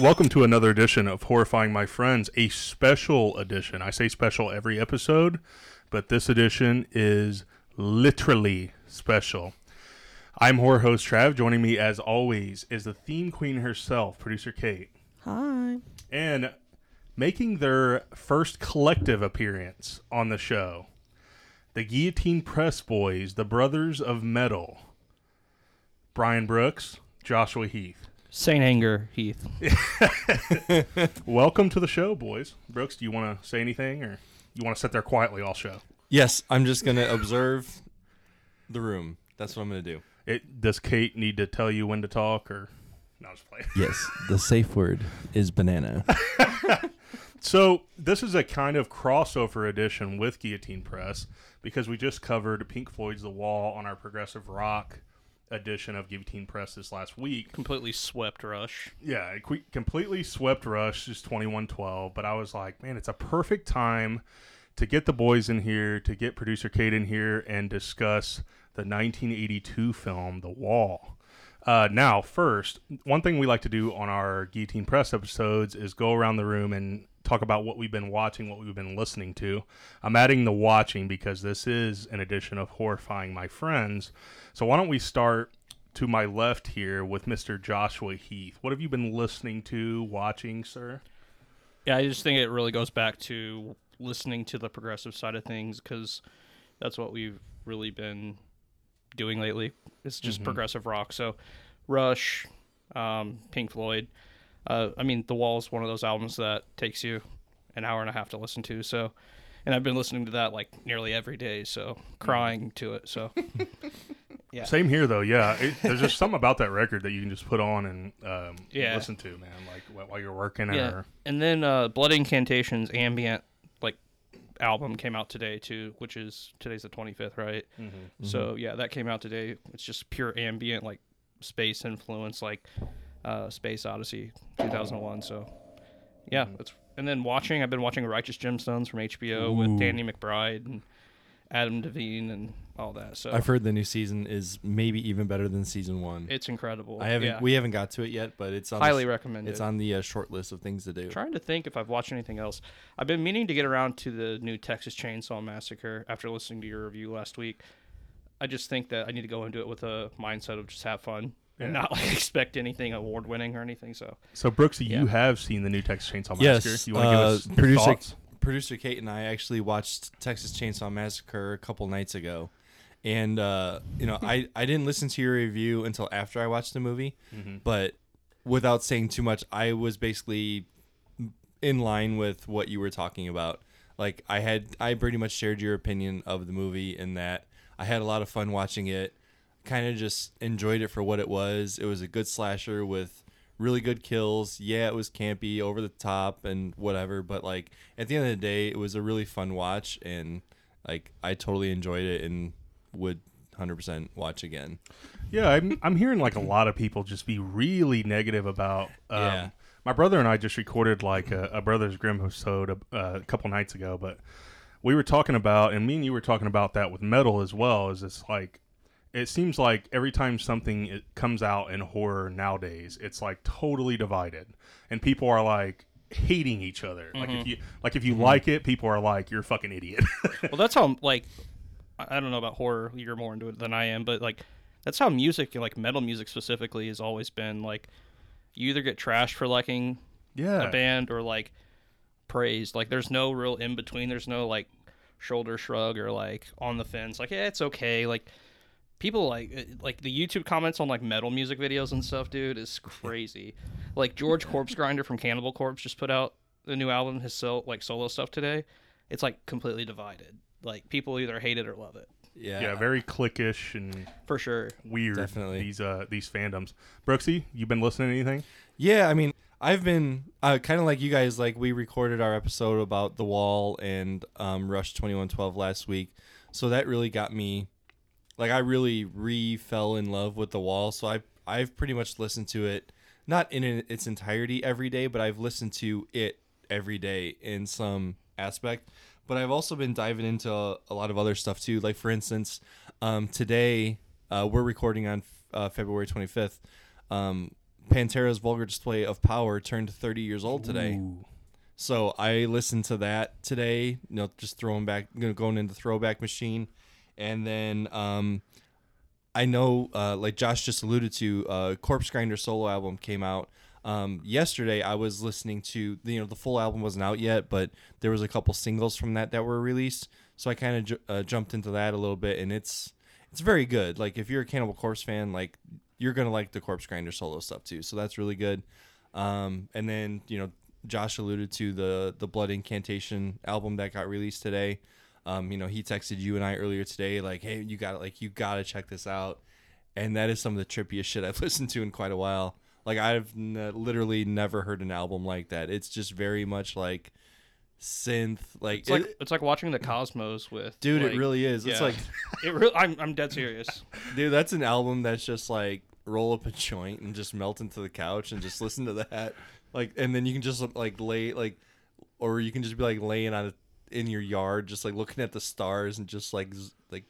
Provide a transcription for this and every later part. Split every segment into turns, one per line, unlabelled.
Welcome to another edition of Horrifying My Friends, a special edition. I say special every episode, but this edition is literally special. I'm horror host Trav. Joining me, as always, is the theme queen herself, producer Kate.
Hi.
And making their first collective appearance on the show, the Guillotine Press Boys, the Brothers of Metal, Brian Brooks, Joshua Heath.
Saint Anger Heath.
Welcome to the show, boys. Brooks, do you want to say anything, or you want to sit there quietly all show?
Yes, I'm just gonna observe the room. That's what I'm gonna do.
It does Kate need to tell you when to talk, or no? I'm Just play.
Yes, the safe word is banana.
So this is a kind of crossover edition with Guillotine Press because we just covered Pink Floyd's "The Wall" on our progressive rock edition of Guillotine Press this last week.
Completely swept Rush.
Yeah, it que- completely swept Rush, just 2112. But I was like, man, it's a perfect time to get the boys in here, to get producer Kate in here, and discuss the 1982 film, The Wall. Uh, now, first, one thing we like to do on our Guillotine Press episodes is go around the room and talk about what we've been watching, what we've been listening to. I'm adding the watching because this is an edition of Horrifying My Friends. So why don't we start to my left here with Mr. Joshua Heath? What have you been listening to, watching, sir?
Yeah, I just think it really goes back to listening to the progressive side of things because that's what we've really been doing lately. It's just progressive rock. So, Rush, um, Pink Floyd. Uh, I mean, The Wall is one of those albums that takes you an hour and a half to listen to. So, and I've been listening to that like nearly every day. So, crying to it. So, yeah.
Same here, though. Yeah, it, there's just something about that record that you can just put on and um,
Yeah.
listen to, man. Like while you're working
Yeah,
or
and then uh, Blood Incantation's ambient like album came out today too, which is today's the 25th, right?
Mm-hmm.
So yeah, that came out today. It's just pure ambient, like space influence, like uh, Space Odyssey 2001. So yeah,
Mm-hmm.
it's and then watching. I've been watching Righteous Gemstones from HBO with Danny McBride and Adam Devine and all that. So
I've heard the new season is maybe even better than season one.
it's incredible.
I haven't.
Yeah.
We haven't got to it yet, but it's on
highly
the,
recommend
It's on the uh, short list of things to do.
trying to think if I've watched anything else. I've been meaning to get around to the new Texas Chainsaw Massacre after listening to your review last week. I just think that I need to go into it with a mindset of just have fun and not like expect anything award winning or anything. So
so. Brooks, you have seen the new Texas Chainsaw Massacre.
Yes,
you want to
uh,
give us your
producer
thoughts?
producer Kate and I actually watched Texas Chainsaw Massacre a couple nights ago, and uh, you know I I didn't listen to your review until after I watched the movie,
Mm-hmm.
but without saying too much, I was basically in line with what you were talking about. Like I had I pretty much shared your opinion of the movie in that I had a lot of fun watching it. Kind of just enjoyed it for what it was. It was a good slasher with really good kills. Yeah, it was campy, over the top and whatever, but like at the end of the day, it was a really fun watch and like I totally enjoyed it and would 100% watch again.
Yeah, I'm, I'm hearing like a lot of people just be really negative about. Um,
Yeah.
My brother and I just recorded like a, a Brothers Grimm episode a, a couple nights ago, but we were talking about, and me and you were talking about that with metal as well. Is it's like, it seems like every time something comes out in horror nowadays, it's like totally divided, and people are like hating each other. Like if mm-hmm. you like if you mm-hmm. like it, people are like you're a fucking idiot.
well, that's how like I I don't know about horror. You're more into it than I am, but like that's how music, like metal music specifically, has always been like you either get trashed for liking
yeah,
a band or like praised. Like there's no real in between. There's no like shoulder shrug or like on the fence. Like yeah, it's okay. Like people like uh, like the YouTube comments on like metal music videos and stuff, dude, is crazy. like George Corpse Grinder from Cannibal Corpse just put out the new album, his so, like solo stuff today. It's like completely divided. Like people either hate it or love it.
Yeah.
yeah, very cliquish and
For sure.
weird.
Definitely.
these uh these fandoms. Brooksy, you been listening to anything?
Yeah, I mean, I've been uh, kind of like you guys. Like we recorded our episode about the Wall and um, Rush twenty one twelve last week, so that really got me. Like I really re fell in love with the Wall. So I I've pretty much listened to it, not in its entirety every day, but I've listened to it every day in some aspect. But I've also been diving into a, lot of other stuff too. Like for instance, um, today uh, we're recording on uh, February twenty fifth. Um, Pantera's vulgar display of power turned 30 years old today.
Ooh.
So I listened to that today. You know, just throwing back, you know, going into throwback machine, and then um, I know, uh, like Josh just alluded to, uh, Corpse Grinder solo album came out um, yesterday. I was listening to, you know, the full album wasn't out yet, but there was a couple singles from that that were released. So I kind of uh, jumped into that a little bit, and it's it's very good. Like if you're a Cannibal Corpse fan, like you're gonna like the Corpse Grinder solo stuff too. So that's really good. Um, and then you know, Josh alluded to the the Blood Incantation album that got released today. Um, you know, he texted you and I earlier today, like, "Hey, you got to like you got to check this out." And that is some of the trippiest shit I've listened to in quite a while. Like I've n- literally never heard an album like that. It's just very much like synth, like,
It's like
it-
it's like watching the cosmos with
dude,
like-
it really is. It's
yeah.
like,
it really. I'm I'm dead serious.
dude, that's an album that's just like roll up a joint and just melt into the couch and just listen to that. Like, and then you can just like lay like, or you can just be like laying on it in your yard, just like looking at the stars and just like z- like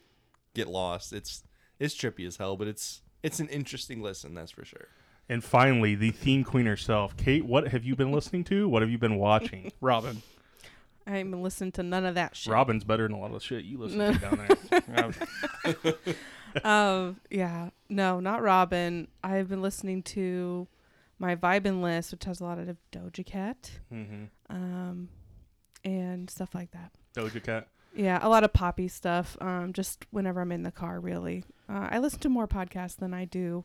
get lost. It's it's trippy as hell, but it's it's an interesting listen, that's for sure.
And finally, the theme queen herself, Kate. What have you been listening to? What have you been watching?
Robin.
I haven't listened to none of that shit.
Robin's better than a lot of the shit you listen
No.
to down there.
Um,
Um, yeah, no, not Robin. I've been listening to my Vibin list, which has a lot of Doja Cat,
mm-hmm.
um, and stuff like that.
Doja Cat.
Yeah, a lot of poppy stuff. Um, just whenever I'm in the car, really. Uh, I listen to more podcasts than I do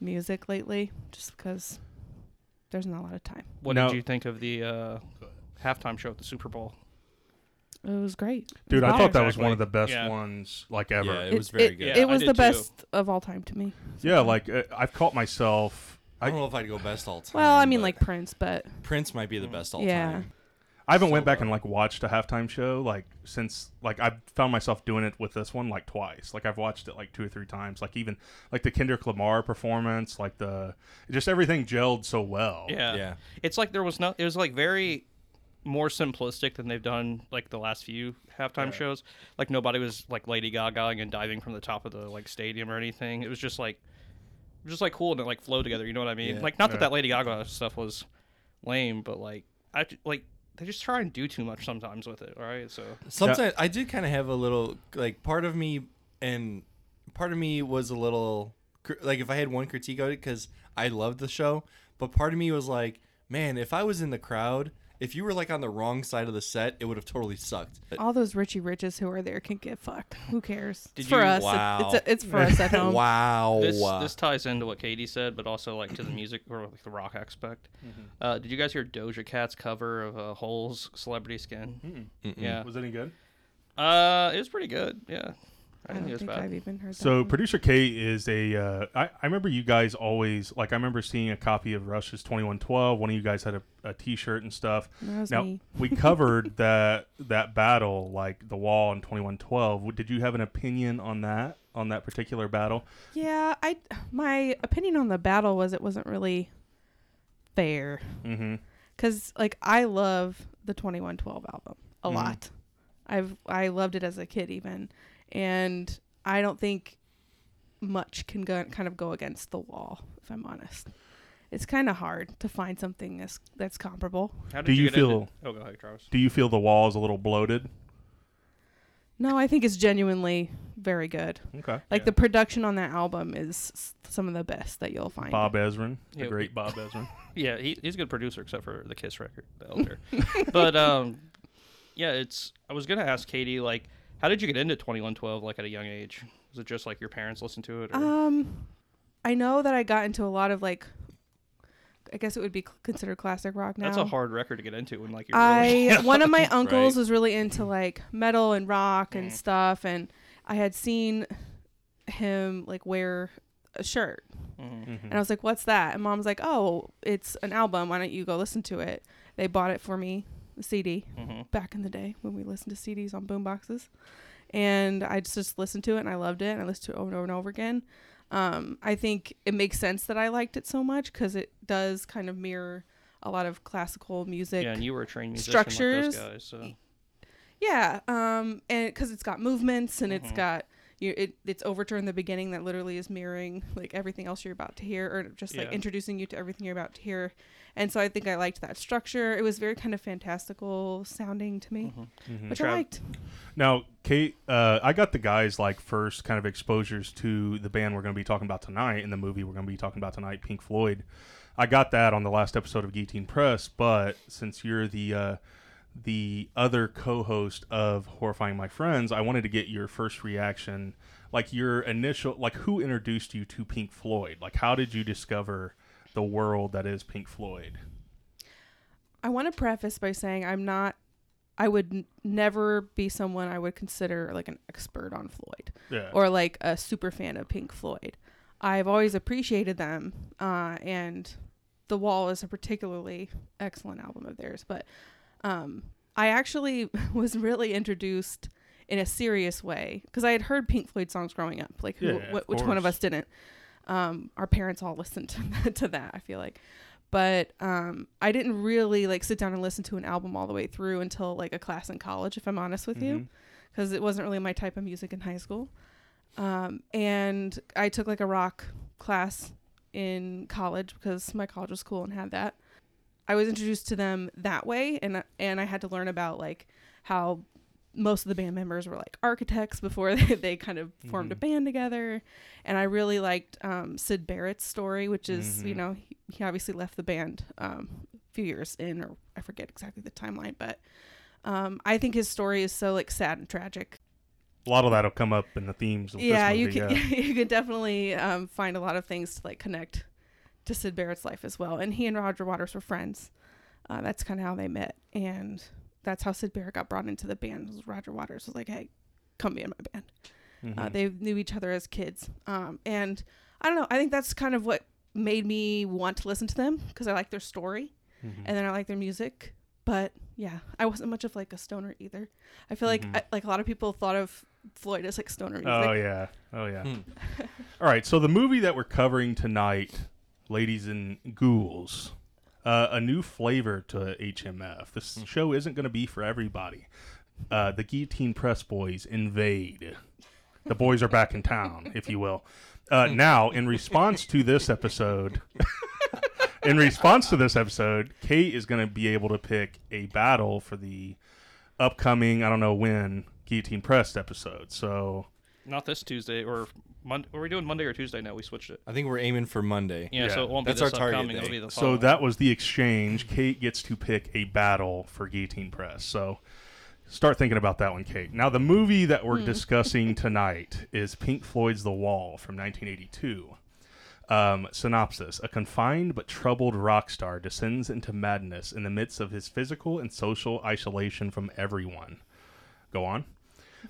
music lately, just because there's not a lot of time.
what
Now-
did you think of the uh, halftime show at the Super Bowl?
It was great.
Dude, I
Wow.
thought that was
Exactly.
one of the best
Yeah.
ones like ever.
Yeah, it was very good.
It,
Yeah, I
was the
too.
best of all time to me.
Yeah, like uh, I've caught myself.
I
I,
don't know if I'd go best all time.
Well, I mean, like Prince, but
Prince might be the best all
Yeah.
time.
I haven't went back and like watched a halftime show like since like I've found myself doing it with this one like twice. Like I've watched it like two or three times. Like even like the Kendrick Lamar performance, like the just everything gelled so well.
Yeah.
Yeah.
It's like there was no. It was like very more simplistic than they've done like the last few halftime shows. Like nobody was like Lady Gaga and diving from the top of the like stadium or anything. It was just like, it just like cool and it like flowed together. You know what I mean?
Yeah.
Like not that
Yeah.
that Lady Gaga stuff was lame, but like I like they just try and do too much sometimes with it. All right, so
Sometimes I did kind of have a little like part of me, and part of me was a little like if I had one critique of it because I loved the show, but part of me was like, man, if I was in the crowd, if you were like on the wrong side of the set, it would have totally sucked.
all those Richie Riches who are there can get fucked. Who cares?
Did
it's for
you-
us.
Wow.
It's, it's for us at home.
wow.
this this ties into what Katie said, but also like to the music or like the rock aspect. Uh, did you guys hear Doja Cat's cover of uh, Hole's "Celebrity Skin"? Yeah,
Was it any good?
uh, it was pretty good. Yeah, I
I
didn't
don't
think it was bad.
I've even heard.
So
one.
producer K is a. Uh, I, I remember you guys always like. I remember seeing a copy of Rush's Twenty One Twelve. One of you guys had a, a T-shirt and stuff.
That was
now
me.
we covered that that battle, like the wall in Twenty One Twelve. Did you have an opinion on that on that particular battle?
Yeah, I my opinion on the battle was it wasn't really fair
Mm-hmm.
because like I love the Twenty One Twelve album a
Mhm.
lot. I've I loved it as a kid even, and I don't think much can go kind of go against the wall. If I'm honest, it's kind of hard to find something that's that's comparable.
How
Do you
get into-
feel-
Oh, go ahead, Travis.
Do you feel the wall is a little bloated?
No, I think it's genuinely very good.
Okay.
Like
Yeah.
the production on that album is some of the best that you'll find.
Bob Ezrin, the
Yeah,
great Bob Ezrin.
Yeah, he, he's a good producer except for the Kiss record, the Elder. but um, yeah, it's. I was gonna ask Katie like, how did you get into Twenty One Twelve like at a young age? Was it just like your parents listened to it? Or?
Um, I know that I got into a lot of like, I guess it would be considered classic rock now.
That's a hard record to get into when like you're
I
really young.
one of my uncles
Right.
was really into like metal and rock and
Mm.
stuff, and I had seen him like wear a shirt And I was like, "What's that?" And mom's like, "Oh, it's an album. Why don't you go listen to it?" They bought it for me, CD, back in the day when we listened to CDs on boomboxes, and I just, just listened to it and I loved it. And I listened to it over and over and over again. Um, I think it makes sense that I liked it so much because it does kind of mirror a lot of classical music.
Yeah, and you were a trained musician
structures.
like guys. So
Yeah, um, and because it's got movements and
Mm-hmm.
it's got you, it, it's overture in the beginning that literally is mirroring like everything else you're about to hear, or just like
Yeah.
introducing you to everything you're about to hear. And so I think I liked that structure. It was very kind of fantastical sounding to me,
Mm-hmm.
which I liked.
Now, Kate, uh, I got the guys like first kind of exposures to the band we're going to be talking about tonight and the movie we're going to be talking about tonight, Pink Floyd. I got that on the last episode of Guillotine Press, but since you're the uh, the other co-host of Horrifying My Friends, I wanted to get your first reaction, like your initial, like who introduced you to Pink Floyd? Like, how did you discover the world that is Pink Floyd?
I want to preface by saying I'm not. I would n- never be someone I would consider like an expert on Floyd.
Yeah.
or like a super fan of Pink Floyd. I've always appreciated them, uh, and The Wall is a particularly excellent album of theirs. But um, I actually was really introduced in a serious way because I had heard Pink Floyd songs growing up. Like, who,
Yeah,
wh- which one of us didn't? Um, our parents all listened to that, to that. I feel like. But um, I didn't really like sit down and listen to an album all the way through until like a class in college, if I'm honest with you
Mhm.
because it wasn't really my type of music in high school. Um, and I took like a rock class in college because my college was cool and had that. I was introduced to them that way, and and I had to learn about like how most of the band members were like architects before they, they kind of formed a band together. And I really liked um, Syd Barrett's story, which is you
Mhm.
know he, he obviously left the band um, a few years in, or I forget exactly the timeline, but um, I think his story is so like sad and tragic.
A lot of that'll come up in the themes of
yeah,
this
you can
yeah.
you can definitely um, find a lot of things to like connect to Syd Barrett's life as well. And he and Roger Waters were friends. Uh, that's kind of how they met, and that's how Syd Barrett got brought into the band. Was Roger Waters was like, "Hey, come be in my band." Uh,
Mhm.
they knew each other as kids, um, and I don't know. I think that's kind of what made me want to listen to them because I like their story,
Mhm.
and then I like their music. But yeah, I wasn't much of like a stoner either. I feel like
Mhm.
I, like a lot of people thought of Floyd as like stoner music.
Oh yeah, oh yeah.
Hmm.
All right, so the movie that we're covering tonight, ladies and ghouls, uh, a new flavor to HMF. This
Hmm.
show isn't going to be for everybody. Uh, the Guillotine Press boys invade. The boys are back in town, if you will. Uh,
Hmm.
now, in response to this episode, in response to this episode, Kate is going to be able to pick a battle for the upcoming, I don't know when, Guillotine Press episode. So
not this Tuesday or Mon- Are we doing Monday or Tuesday now? We switched it.
I think we're aiming for Monday.
Yeah,
Yeah,
so it won't
that's
be
our
this
target
upcoming.
day.
It'll be the
So
following.
that was the exchange. Kate gets to pick a battle for Guillotine Press. So start thinking about that one, Kate. Now, the movie that we're discussing tonight is Pink Floyd's The Wall from 1982. Um, synopsis A confined but troubled rock star descends into madness in the midst of his physical and social isolation from everyone. Go on.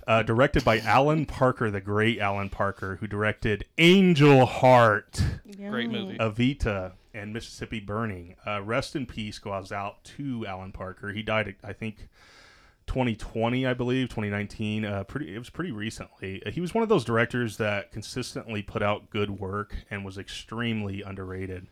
Uh, directed by Alan Parker, the great Alan Parker, who directed Angel Heart.
Great movie.
Evita and Mississippi Burning. Uh, rest in peace goes out to Alan Parker. He died, I think, 2020, I believe, 2019. Uh, pretty, it was pretty recently. Uh, he was one of those directors that consistently put out good work and was extremely underrated.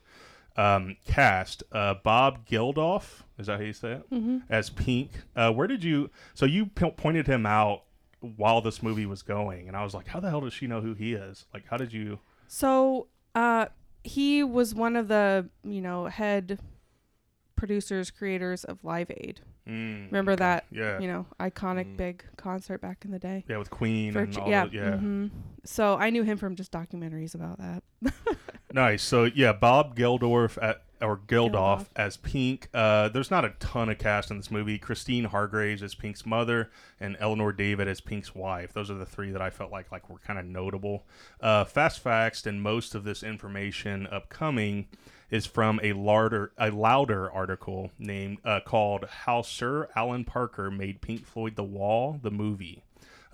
Um, cast uh, Bob Geldof, is that how you say it? Mm-hmm. As Pink. Uh, where did you? So you p- pointed him out while this movie was going, and I was like, how the hell does she know who he is? Like, how did you?
So, uh, he was one of the you know head producers, creators of Live Aid.
Mm,
Remember that
Yeah.
you know iconic big concert back in the day.
Yeah, with Queen
For
and all
yeah,
that. Yeah.
mhm. So I knew him from just documentaries about that.
Nice. So yeah, Bob Geldorf at or Geldof
Geldof.
as Pink. Uh, there's not a ton of cast in this movie. Christine Hargreaves as Pink's mother, and Eleanor David as Pink's wife. Those are the three that I felt like like were kind of notable. Uh, fast facts and most of this information upcoming is from a louder a louder article named uh, called "How Sir Alan Parker Made Pink Floyd the Wall the Movie,"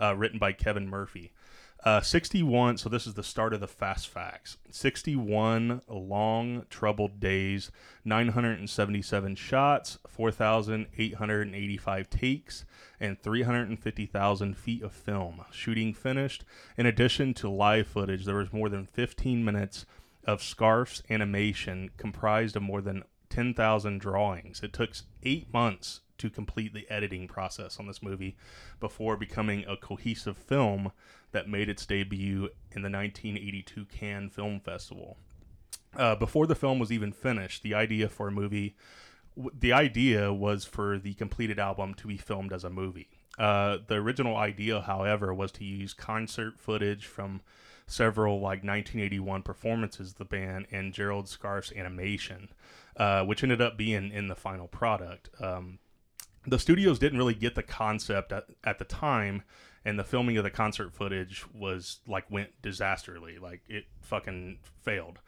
uh, written by Kevin Murphy. Uh, 61, so this is the start of the fast facts. 61 long, troubled days, 977 shots, 4,885 takes, and 350,000 feet of film. Shooting finished. In addition to live footage, there was more than 15 minutes of Scarfe's animation comprised of more than 10,000 drawings. It took eight months to complete the editing process on this movie before becoming a cohesive film that made its debut in the 1982 Cannes Film Festival. Uh, before the film was even finished, the idea for a movie, w- the idea was for the completed album to be filmed as a movie. Uh, the original idea, however, was to use concert footage from several like 1981 performances of the band and Gerald Scarfe's animation, uh, which ended up being in the final product. Um, the studios didn't really get the concept at, at the time and the filming of the concert footage was like went disastrously. Like it fucking failed.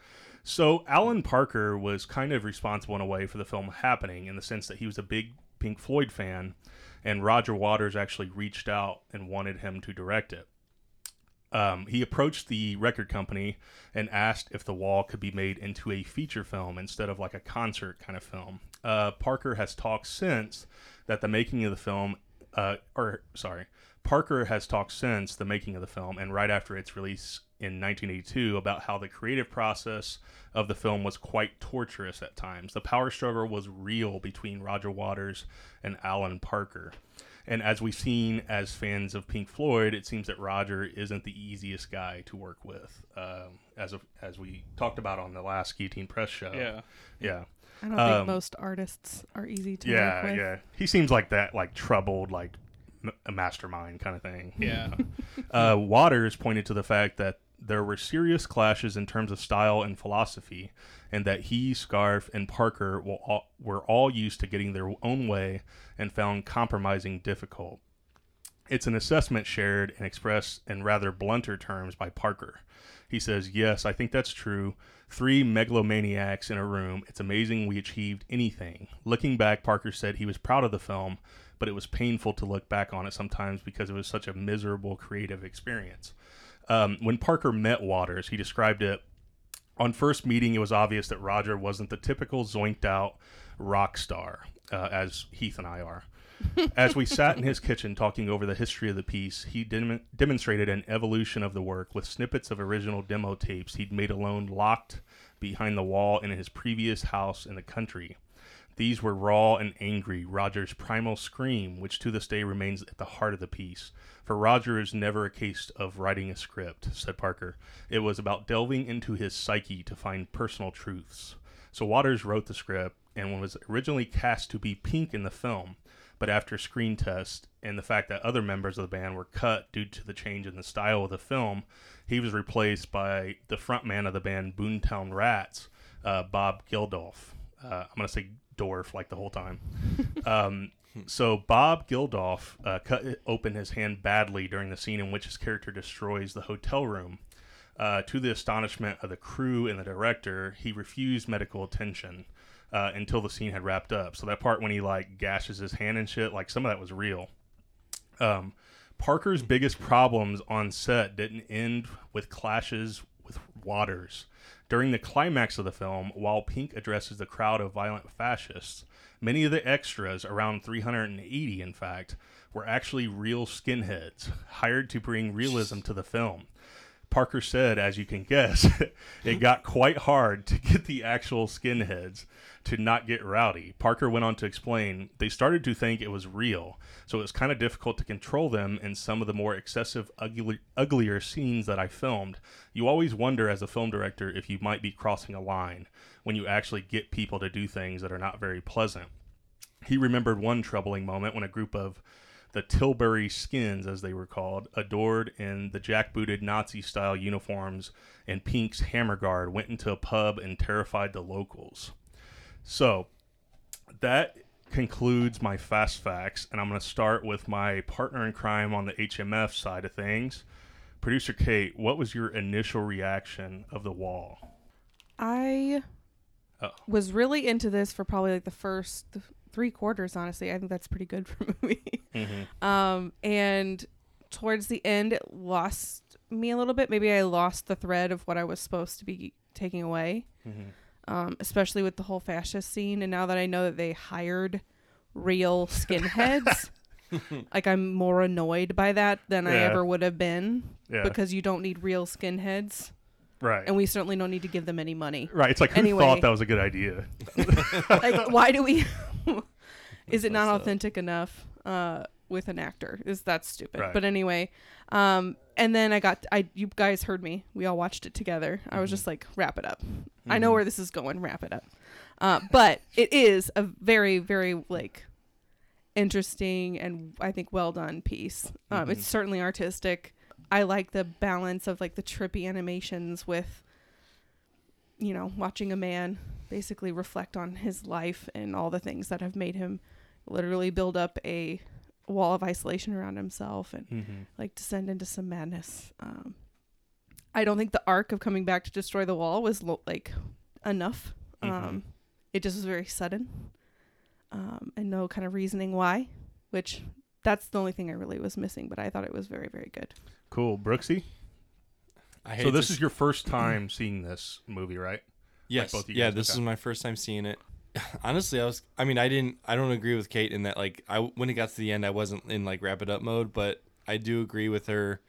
So alan parker was kind of responsible in a way for the film happening in the sense that he was a big pink floyd fan and roger waters actually reached out and wanted him to direct it. Um, he approached the record company and asked if the wall could be made into a feature film instead of like a concert kind of film. Uh, Parker has talked since that the making of the film, uh, or sorry, Parker has talked since the making of the film and right after its release in 1982 about how the creative process of the film was quite torturous at times. The power struggle was real between Roger Waters and Alan Parker. And as we've seen as fans of Pink Floyd, it seems that Roger isn't the easiest guy to work with, um, as of, as we talked about on the last Guillotine Press show.
Yeah.
yeah,
I don't
Um,
think most artists are easy to
yeah,
work with.
yeah. He seems like that, like troubled, like m- a mastermind kind of thing.
Yeah.
uh, Waters pointed to the fact that there were serious clashes in terms of style and philosophy, and that he, Scarfe, and Parker will all, were all used to getting their own way and found compromising difficult. It's an assessment shared and expressed in rather blunter terms by Parker. He says, Yes, I think that's true. Three megalomaniacs in a room. It's amazing we achieved anything. Looking back, Parker said he was proud of the film, but it was painful to look back on it sometimes because it was such a miserable creative experience. Um, when Parker met Waters, he described it on first meeting, it was obvious that Roger wasn't the typical zoinked out rock star, uh, as Heath and I are. As we sat in his kitchen talking over the history of the piece, he dem- demonstrated an evolution of the work with snippets of original demo tapes he'd made alone locked behind the wall in his previous house in the country. These were raw and angry, Roger's primal scream, which to this day remains at the heart of the piece. For Roger is never a case of writing a script, said Parker. It was about delving into his psyche to find personal truths. So Waters wrote the script and was originally cast to be Pink in the film, but after screen test and the fact that other members of the band were cut due to the change in the style of the film, he was replaced by the frontman of the band Boomtown Rats, uh, Bob Geldof. Uh, I'm gonna say Dorf like the whole time. um, so Bob Geldof uh, cut open his hand badly during the scene in which his character destroys the hotel room. Uh, to the astonishment of the crew and the director, he refused medical attention uh, until the scene had wrapped up. So that part when he like gashes his hand and shit, like some of that was real. Um, Parker's biggest problems on set didn't end with clashes with Waters. During the climax of the film, while Pink addresses the crowd of violent fascists, many of the extras, around 380 in fact, were actually real skinheads, hired to bring realism to the film. Parker said, as you can guess, it got quite hard to get the actual skinheads to not get rowdy. Parker went on to explain they started to think it was real, so it was kind of difficult to control them in some of the more excessive, ugly, uglier scenes that I filmed. You always wonder as a film director if you might be crossing a line when you actually get people to do things that are not very pleasant. He remembered one troubling moment when a group of the Tilbury Skins, as they were called, adored in the jackbooted Nazi style uniforms and Pink's hammer guard, went into a pub and terrified the locals. So that concludes my fast facts, and I'm going to start with my partner in crime on the HMF side of things. Producer Kate, what was your initial reaction of the wall?
I
Oh.
was really into this for probably like the first three quarters. Honestly, I think that's pretty good for a movie.
Mm-hmm.
Um, and towards the end, it lost me a little bit. Maybe I lost the thread of what I was supposed to be taking away, um, especially with the whole fascist scene. And now that I know that they hired real skinheads, like I'm more annoyed by that than I ever would have been
Yeah.
because you don't need real skinheads,
right.
and we certainly don't need to give them any money.
right. It's like who
Anyway.
thought that was a good idea?
like why do we is it not authentic enough uh with an actor? Is that stupid?
Right.
but anyway um and then i got i you guys heard me. We all watched it together. I
Mm-hmm.
was just like wrap it up. I know where this is going. Wrap it up. Uh but it is a very very like interesting and i think well done piece. Um
Mm-hmm.
it's certainly artistic. I like the balance of like the trippy animations with you know, watching a man basically reflect on his life and all the things that have made him literally build up a wall of isolation around himself and
Mm-hmm.
like descend into some madness. Um, I don't think the arc of coming back to destroy the wall was lo- like enough.
Mhm.
Um, it just was very sudden, um, and no kind of reasoning why. Which that's the only thing I really was missing. But I thought it was very very good.
Cool, Brooksy.
I hate
So this
to
is your first time seeing this movie, right?
Yes.
you
yeah, this is my first time seeing it. Honestly, I was I mean, I didn't I don't agree with Kate in that like I when it got to the end I wasn't in like wrap it up mode, but I do agree with her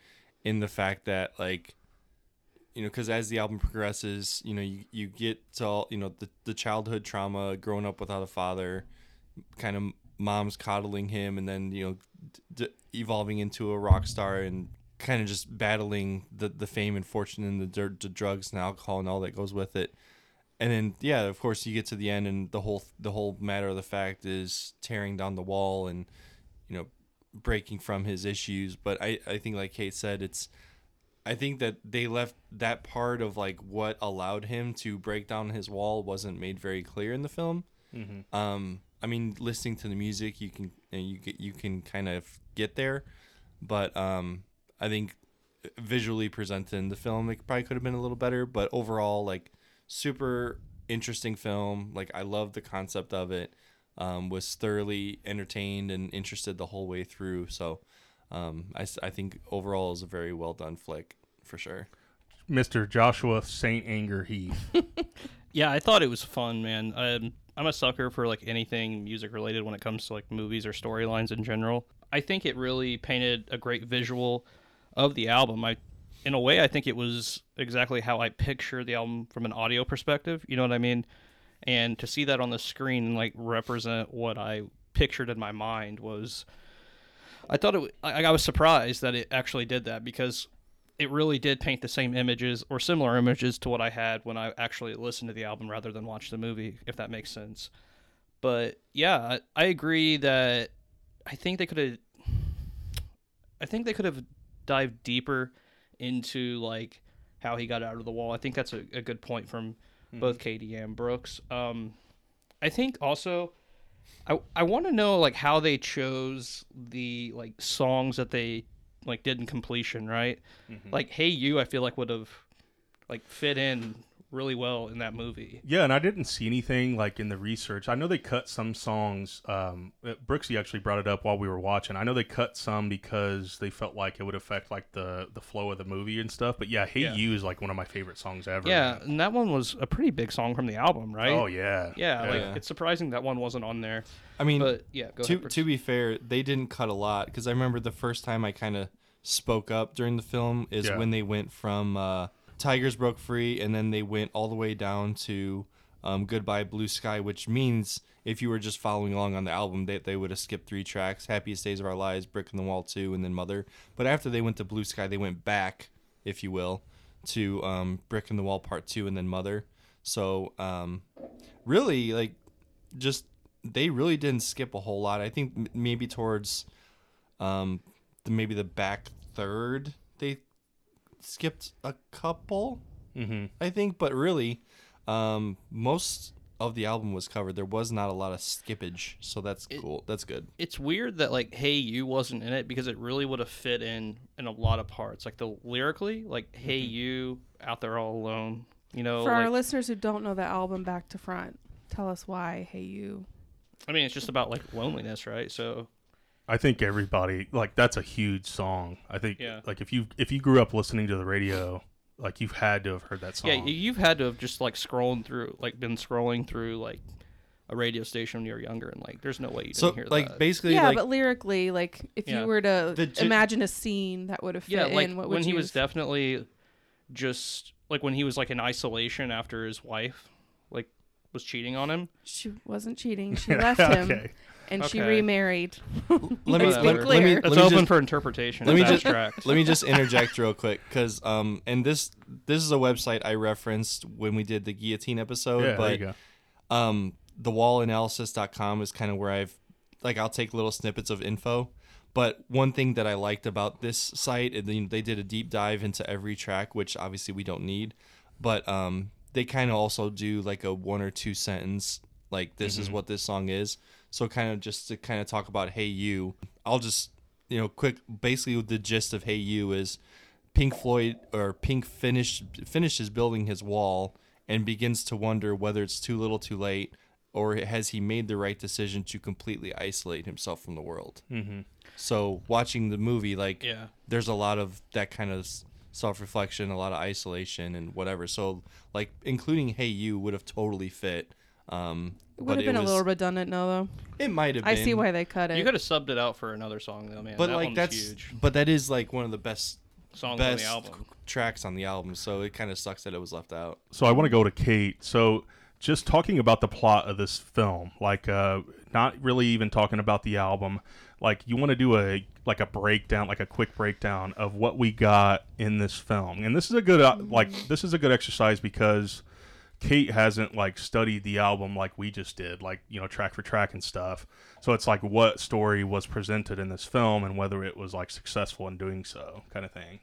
in the fact that like you know, cuz as the album progresses, you know, you, you get to all, you know, the the childhood trauma, growing up without a father, kind of mom's coddling him and then, you know, d- evolving into a rock star and kind of just battling the the fame and fortune and the, the drugs and alcohol and all that goes with it and then yeah of course you get to the end and the whole the whole matter of the fact is tearing down the wall and you know breaking from his issues. But i i think like kate said it's i think that they left that part of like what allowed him to break down his wall wasn't made very clear in the film. Um i mean listening to the music you can you get you can kind of get there. But um i think visually presented in the film it probably could have been a little better. But overall like super interesting film like i love the concept of it um, was thoroughly entertained and interested the whole way through so um, I, s- I think overall is a very well done flick for sure
Mr. Joshua Saint Anger Heath.
Yeah, I thought it was fun, man. I'm I'm a sucker for like anything music related when it comes to like movies or storylines in general. I think it really painted a great visual of the album. I in a way I think it was exactly how I picture the album from an audio perspective, you know what I mean? And to see that on the screen like represent what I pictured in my mind was I thought it I was surprised that it actually did that because it really did paint the same images or similar images to what I had when I actually listened to the album rather than watch the movie, if that makes sense. But yeah, I, I agree that I think they could have. I think they could have dived deeper into like how he got out of the wall. I think that's a, a good point from both Katie and Brooks. Um, I think also I I want to know like how they chose the like songs that they like did in completion, right? Like Hey You, I feel like would have like fit in really well in that movie.
Yeah, and I didn't see anything like in the research. I know they cut some songs. Um, uh, Brooksy actually brought it up while we were watching. I know they cut some because they felt like it would affect like the the flow of the movie and stuff. But yeah, "Hey
Yeah.
You" is like one of my favorite songs ever.
Yeah, and that one was a pretty big song from the album, right?
Oh yeah.
yeah,
Yeah.
like it's surprising that one wasn't on there.
i mean
But yeah, go
to
ahead.
To be fair, they didn't cut a lot because I remember the first time I kind of spoke up during the film is
Yeah.
when they went from uh, "Tigers Broke Free" and then they went all the way down to um, "Goodbye Blue Sky," which means if you were just following along on the album, they they would have skipped three tracks: "Happiest Days of Our Lives," "Brick in the Wall 2," and then "Mother." But after they went to Blue Sky, they went back, if you will, to um, "Brick in the Wall" Part Two and then "Mother." So um, really, like, just they really didn't skip a whole lot. I think maybe towards um maybe the back third they skipped a couple.
Mm-hmm.
I think, but really, um, most of the album was covered. There was not a lot of skippage, so that's cool. That's good.
it's weird that like Hey You wasn't in it because it really would have fit in in a lot of parts. Like the lyrically, like Hey You, out there all alone. You know,
For
like,
our listeners who don't know the album back to front, tell us why. Hey, you.
I mean, it's just about like loneliness, right? So
I think everybody like that's a huge song. I think
Yeah.
like if you if you grew up listening to the radio, like you've had to have heard that song.
Yeah, you've had to have just like scrolling through, like been scrolling through like a radio station when you were younger, and like there's no way you didn't
So
hear
like
that.
basically
yeah,
like
but lyrically, like if
Yeah.
you were to
The gi-
imagine a scene that would have fit
yeah, like
in, what
when
would
he was
have-
definitely just like when he was like in isolation after his wife like was cheating on him.
she wasn't cheating. She left him,
okay.
And she
Okay.
remarried.
let me
Let's
let,
be
let me
clear.
let
That's
me
open
just,
for interpretation.
let me just-
abstract.
let me just interject real quick because um and this this is a website I referenced when we did the guillotine episode,
Yeah, there
but
you go.
um thewallanalysis.com is kind of where I've like I'll take little snippets of info. But one thing that I liked about this site, and then they did a deep dive into every track, which obviously we don't need, but um, they kind of also do like a one or two sentence, like this is what this song is. So kind of just to kind of talk about Hey You, I'll just you know quick. Basically, the gist of Hey You is Pink Floyd or Pink finished finishes building his wall and begins to wonder whether it's too little, too late, or has he made the right decision to completely isolate himself from the world.
Mm-hmm.
So watching the movie, like,
yeah.
there's a lot of that kind of self reflection, a lot of isolation, and whatever. So like, including Hey You would have totally fit. Um,
It
but
would have been
it
a
was,
little redundant, no, though.
It might have.
I
been,
see why they cut it.
You could have subbed it out for another song though, man.
But
that
like that's,
huge.
but that is like one of the best
Songs
best
on the album.
tracks on the album. So it kind of sucks that it was left out.
So I want to go to Kate. So just talking about the plot of this film, like uh, not really even talking about the album. Like you want to do a like a breakdown, like a quick breakdown of what we got in this film. And this is a good uh, like this is a good exercise because Kate hasn't like studied the album like we just did, like you know track for track and stuff. So it's like what story was presented in this film and whether it was like successful in doing so, kind of thing.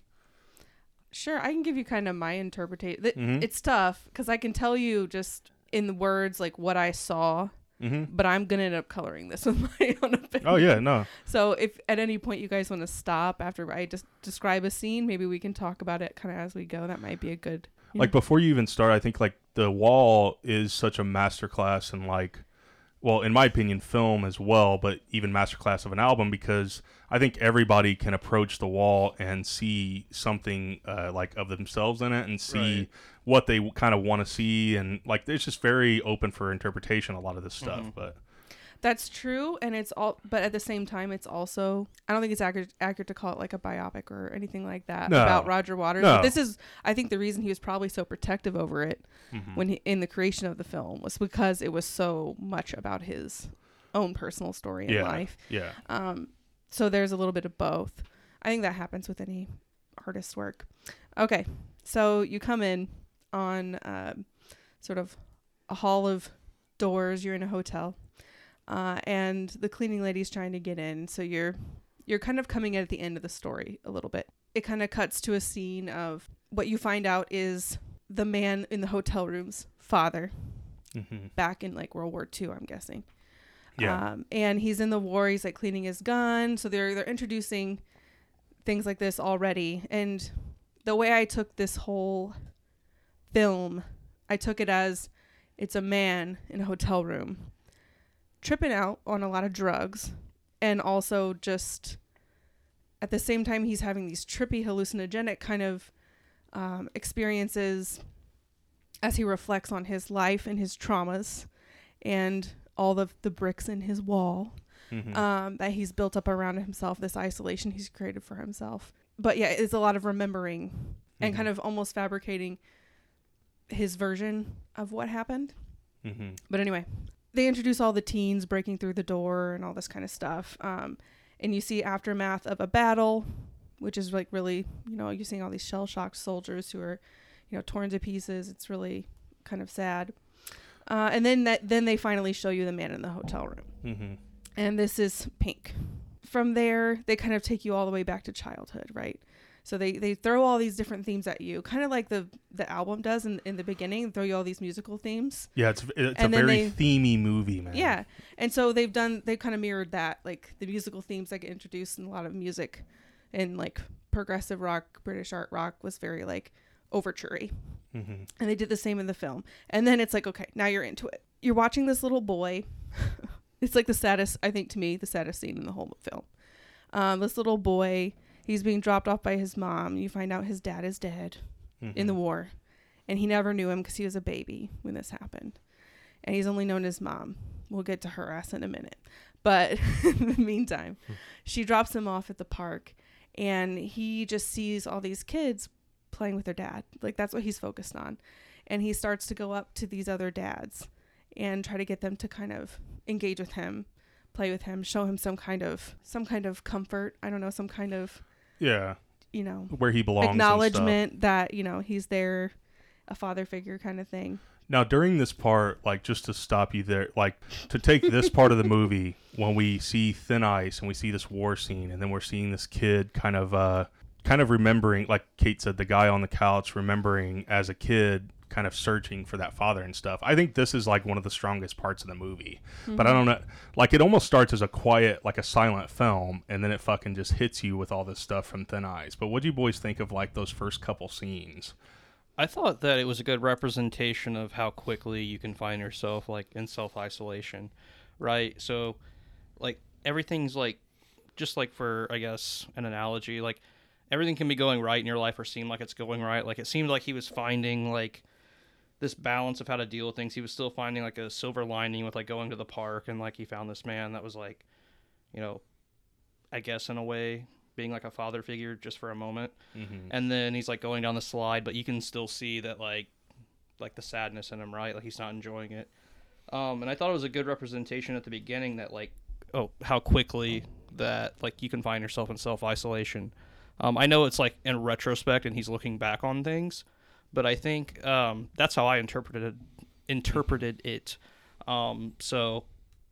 Sure, I can give you kind of my interpretation. Th-
Mhm.
It's tough because I can tell you just in the words like what I saw,
Mm-hmm.
but I'm gonna end up coloring this with my own opinion.
Oh yeah, no.
So if at any point you guys want to stop after I just describe a scene, maybe we can talk about it kind of as we go. That might be a good.
like
know.
before you even start i think like the wall is such a masterclass in like well in my opinion film as well but even masterclass of an album because i think everybody can approach the wall and see something uh, like of themselves in it and see
Right.
what they kind of want to see and like it's just very open for interpretation a lot of this stuff
Mm-hmm.
but
That's true, and it's all. But at the same time, it's also. I don't think it's accurate, accurate to call it like a biopic or anything like that
No.
about Roger Waters.
No.
But this is, I think, the reason he was probably so protective over it
Mhm.
when he, in the creation of the film was because it was so much about his own personal story and
yeah
life.
yeah
Um, so there's a little bit of both. I think that happens with any artist's work. Okay, so you come in on um, sort of a hall of doors. You're in a hotel, uh, and the cleaning lady's trying to get in. So you're you're kind of coming in at the end of the story a little bit. It kind of cuts to a scene of what you find out is the man in the hotel room's father
hmm
back in like World War II. I'm guessing.
yeah
Um, and he's in the war. He's like cleaning his gun. So they're they're introducing things like this already. And the way I took this whole film, I took it as it's a man in a hotel room tripping out on a lot of drugs and also just at the same time he's having these trippy hallucinogenic kind of um, experiences as he reflects on his life and his traumas and all the the bricks in his wall
Mhm.
um, that he's built up around himself, this isolation he's created for himself. But yeah, it's a lot of remembering and
Mhm.
kind of almost fabricating his version of what happened.
Mhm.
But anyway, they introduce all the teens breaking through the door and all this kind of stuff. Um, and you see aftermath of a battle, which is like really, you know, you're seeing all these shell shocked soldiers who are, you know, torn to pieces. It's really kind of sad. Uh, and then that then they finally show you the man in the hotel room
Mhm.
and this is pink. From there, they kind of take you all the way back to childhood, right? So they, they throw all these different themes at you, kind of like the the album does in, in the beginning, throw you all these musical themes.
yeah it's it's
And
a very
they-
themey movie man
Yeah. And so they've done they kind of mirrored that, like the musical themes that get introduced in a lot of music and like progressive rock, British art rock was very like overture
hmm
and they did the same in the film. And then it's like, okay, now you're into it. You're watching this little boy. it's like the saddest I think to me the saddest scene in the whole film. Um, this little boy, he's being dropped off by his mom. You find out his dad is dead in the mm-hmm. war, and he never knew him because he was a baby when this happened, and he's only known his mom. We'll get to her ass in a minute, but in the meantime, hmm. she drops him off at the park, and he just sees all these kids playing with their dad. Like that's what he's focused on, and he starts to go up to these other dads and try to get them to kind of engage with him play with him show him some kind of some kind of comfort. I don't know some kind of
Yeah,
you know
where he belongs.
acknowledgement that you know he's there a father figure kind of thing
Now, during this part, like just to stop you there, like to take this part of the movie when we see Thin Ice and we see this war scene, and then we're seeing this kid kind of, uh, kind of remembering, like Kate said, the guy on the couch remembering as a kid, kind of searching for that father and stuff. I think this is like one of the strongest parts of the movie. But I mm-hmm. don't know, like it almost starts as a quiet, like a silent film, and then it fucking just hits you with all this stuff from Thin Ice. But what do you boys think of like those first couple scenes?
I thought that it was a good representation of how quickly you can find yourself like in self isolation, right? So, like everything's like, just like for I guess an analogy, like everything can be going right in your life or seem like it's going right. Like it seemed like he was finding like this balance of how to deal with things. He was still finding like a silver lining with like going to the park and like he found this man that was like, you know, I guess in a way being like a father figure just for a moment. And then he's like going down the slide but you can still see that like like the sadness in him right? Like he's not enjoying it. Um and i thought it was a good representation at the beginning that like oh how quickly that like you can find yourself in self-isolation. Um i know it's like in retrospect and he's looking back on things but i think um that's how i interpreted interpreted it um so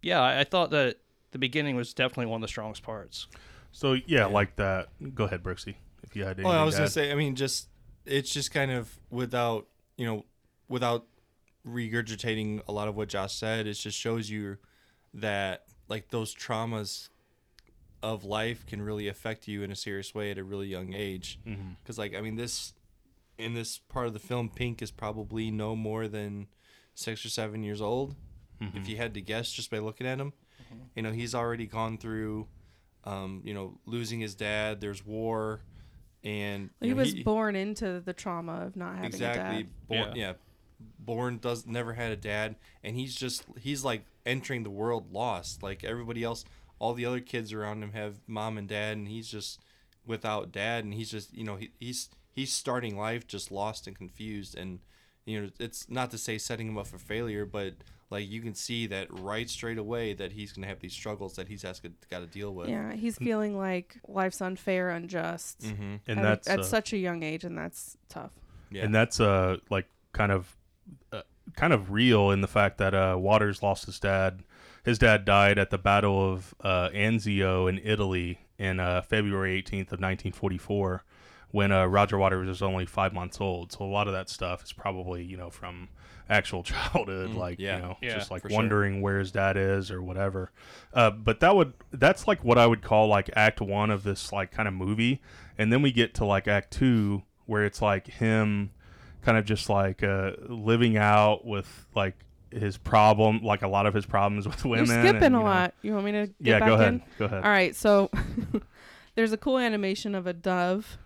yeah i, I thought that the beginning was definitely one of the strongest parts
So yeah, like that. Go ahead, Brooksy. If you had anything
Well, I was
to
gonna
add.
say. I mean, just it's just kind of without you know without regurgitating a lot of what Josh said. It just shows you that like those traumas of life can really affect you in a serious way at a really young age. Because like I mean, this in this part of the film, Pink is probably no more than six or seven years old. If you had to guess just by looking at him, you know he's already gone through, um, you know, losing his dad. There's war, and
he
know,
was born into the trauma of not having a
exactly
dad
born
Yeah.
yeah. born does never had a dad and he's just he's like entering the world lost like everybody else all the other kids around him have mom and dad and he's just without dad and he's just you know he, he's he's starting life just lost and confused and you know it's not to say setting him up for failure but like you can see that right straight away that he's gonna have these struggles that he's has got to deal with.
Yeah he's feeling like life's unfair unjust
mm-hmm.
and
at,
that's
at
uh,
such a young age and that's tough.
Yeah.
And that's uh like kind of uh, kind of real in the fact that uh Waters lost his dad. His dad died at the Battle of uh, Anzio in Italy in uh, February 18th of 1944 when uh, Roger Waters was only five months old. So a lot of that stuff is probably you know from actual childhood, like
yeah.
you know,
Yeah,
just like
for sure.
wondering where his dad is or whatever. Uh, but that would that's like what I would call like Act One of this like kind of movie, and then we get to like Act Two where it's like him kind of just like uh, living out with like his problem, like a lot of his problems with women.
you're skipping
and,
a
know-
lot you want me to get
Yeah,
back
go ahead.
in
Go ahead.
all right so there's a cool animation of a dove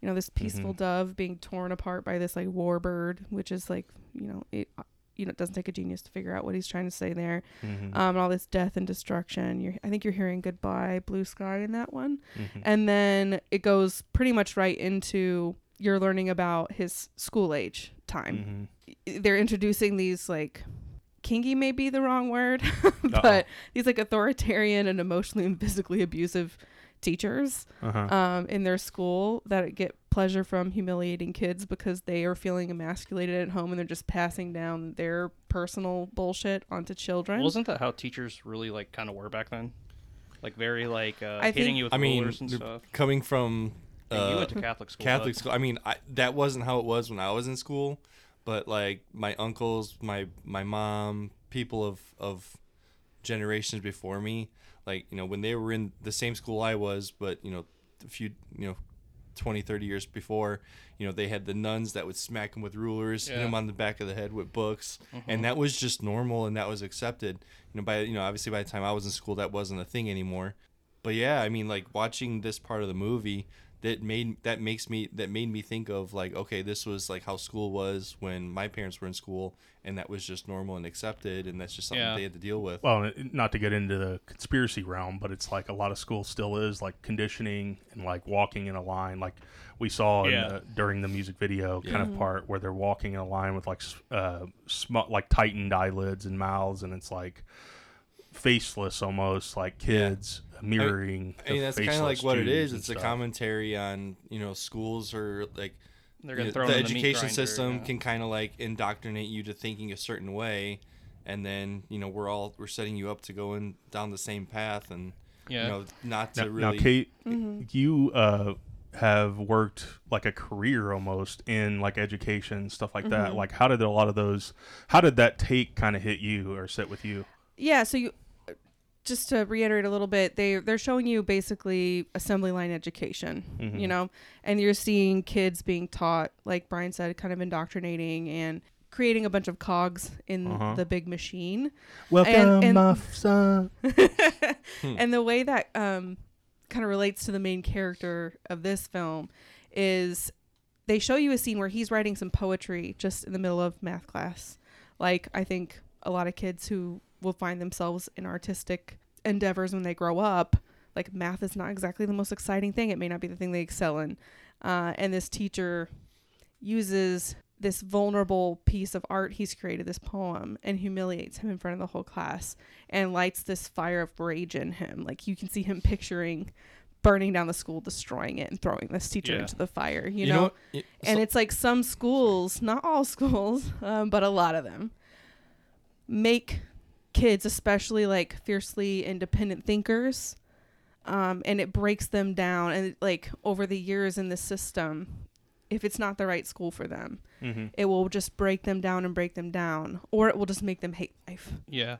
you know this
Mm-hmm.
peaceful dove being torn apart by this like warbird which is like you know it you know it doesn't take a genius to figure out what he's trying to say there
Mhm.
um and all this death and destruction you're i think you're hearing goodbye blue sky in that one
Mhm.
and then it goes pretty much right into you're learning about his school age time
Mhm.
they're introducing these like kingy may be the wrong word
Uh-oh.
but these like authoritarian and emotionally and physically abusive teachers
Uh-huh.
um, in their school that get pleasure from humiliating kids because they are feeling emasculated at home and they're just passing down their personal bullshit onto children
Wasn't that how teachers really like kind of were back then? Like very like uh,
I
hitting
think-
you with
I mean,
rulers and stuff.
coming from
Yeah, you
uh,
went to Catholic school.
Catholic
but-
school. I mean, I, that wasn't how it was when I was in school, but like my uncles, my my mom, people of of generations before me, like you know when they were in the same school I was, but you know a few you know 20, 30 years before, you know, they had the nuns that would smack them with rulers, hit
Yeah.
them on the back of the head with books,
Mm-hmm.
and that was just normal and that was accepted. You know, by you know, obviously by the time I was in school, that wasn't a thing anymore. But yeah, I mean, like watching this part of the movie, that made that makes me that made me think of like, okay, this was like how school was when my parents were in school, and that was just normal and accepted, and that's just something
Yeah.
they had to deal with.
Well, not to get into the conspiracy realm, but it's like a lot of school still is like conditioning and like walking in a line, like we saw in
Yeah.
the, during the music video kind
Yeah.
of part where they're walking in a line with like s- uh, sm- like tightened eyelids and mouths, and it's like faceless almost, like kids mirroring.
I mean,
the
that's kind of like what it
Jews
is.
and
It's a
stuff.
commentary on you know schools or like
They're gonna
know,
throw
the
them the
education
grinder,
system
yeah.
can kind of like indoctrinate you to thinking a certain way, and then you know we're all we're setting you up to go in down the same path, and
Yeah.
you know not to
Now,
really.
now Kate, you uh, have worked like a career almost in like education stuff like that. Like, how did a lot of those? How did that take kind of hit you or sit with you?
Yeah, so you just to reiterate a little bit, they they're showing you basically assembly line education,
Mm-hmm.
you know, and you're seeing kids being taught, like Brian said, kind of indoctrinating and creating a bunch of cogs in
Uh-huh.
the big machine.
Welcome,
and-
my son.
And the way that um, kind of relates to the main character of this film is they show you a scene where he's writing some poetry just in the middle of math class. Like, I think a lot of kids who will find themselves in artistic endeavors when they grow up, like, math is not exactly the most exciting thing. It may not be the thing they excel in. Uh, and this teacher uses this vulnerable piece of art he's created, this poem, and humiliates him in front of the whole class and lights this fire of rage in him. Like you can see him picturing burning down the school, destroying it, and throwing this teacher
Yeah.
into the fire. You, know,
what? Y-
and
so-
it's like some schools, not all schools, um, but a lot of them, make kids, especially like fiercely independent thinkers, um, and it breaks them down. And like over the years in the system, if it's not the right school for them,
Mm-hmm.
it will just break them down and break them down, or it will just make them hate life.
Yeah,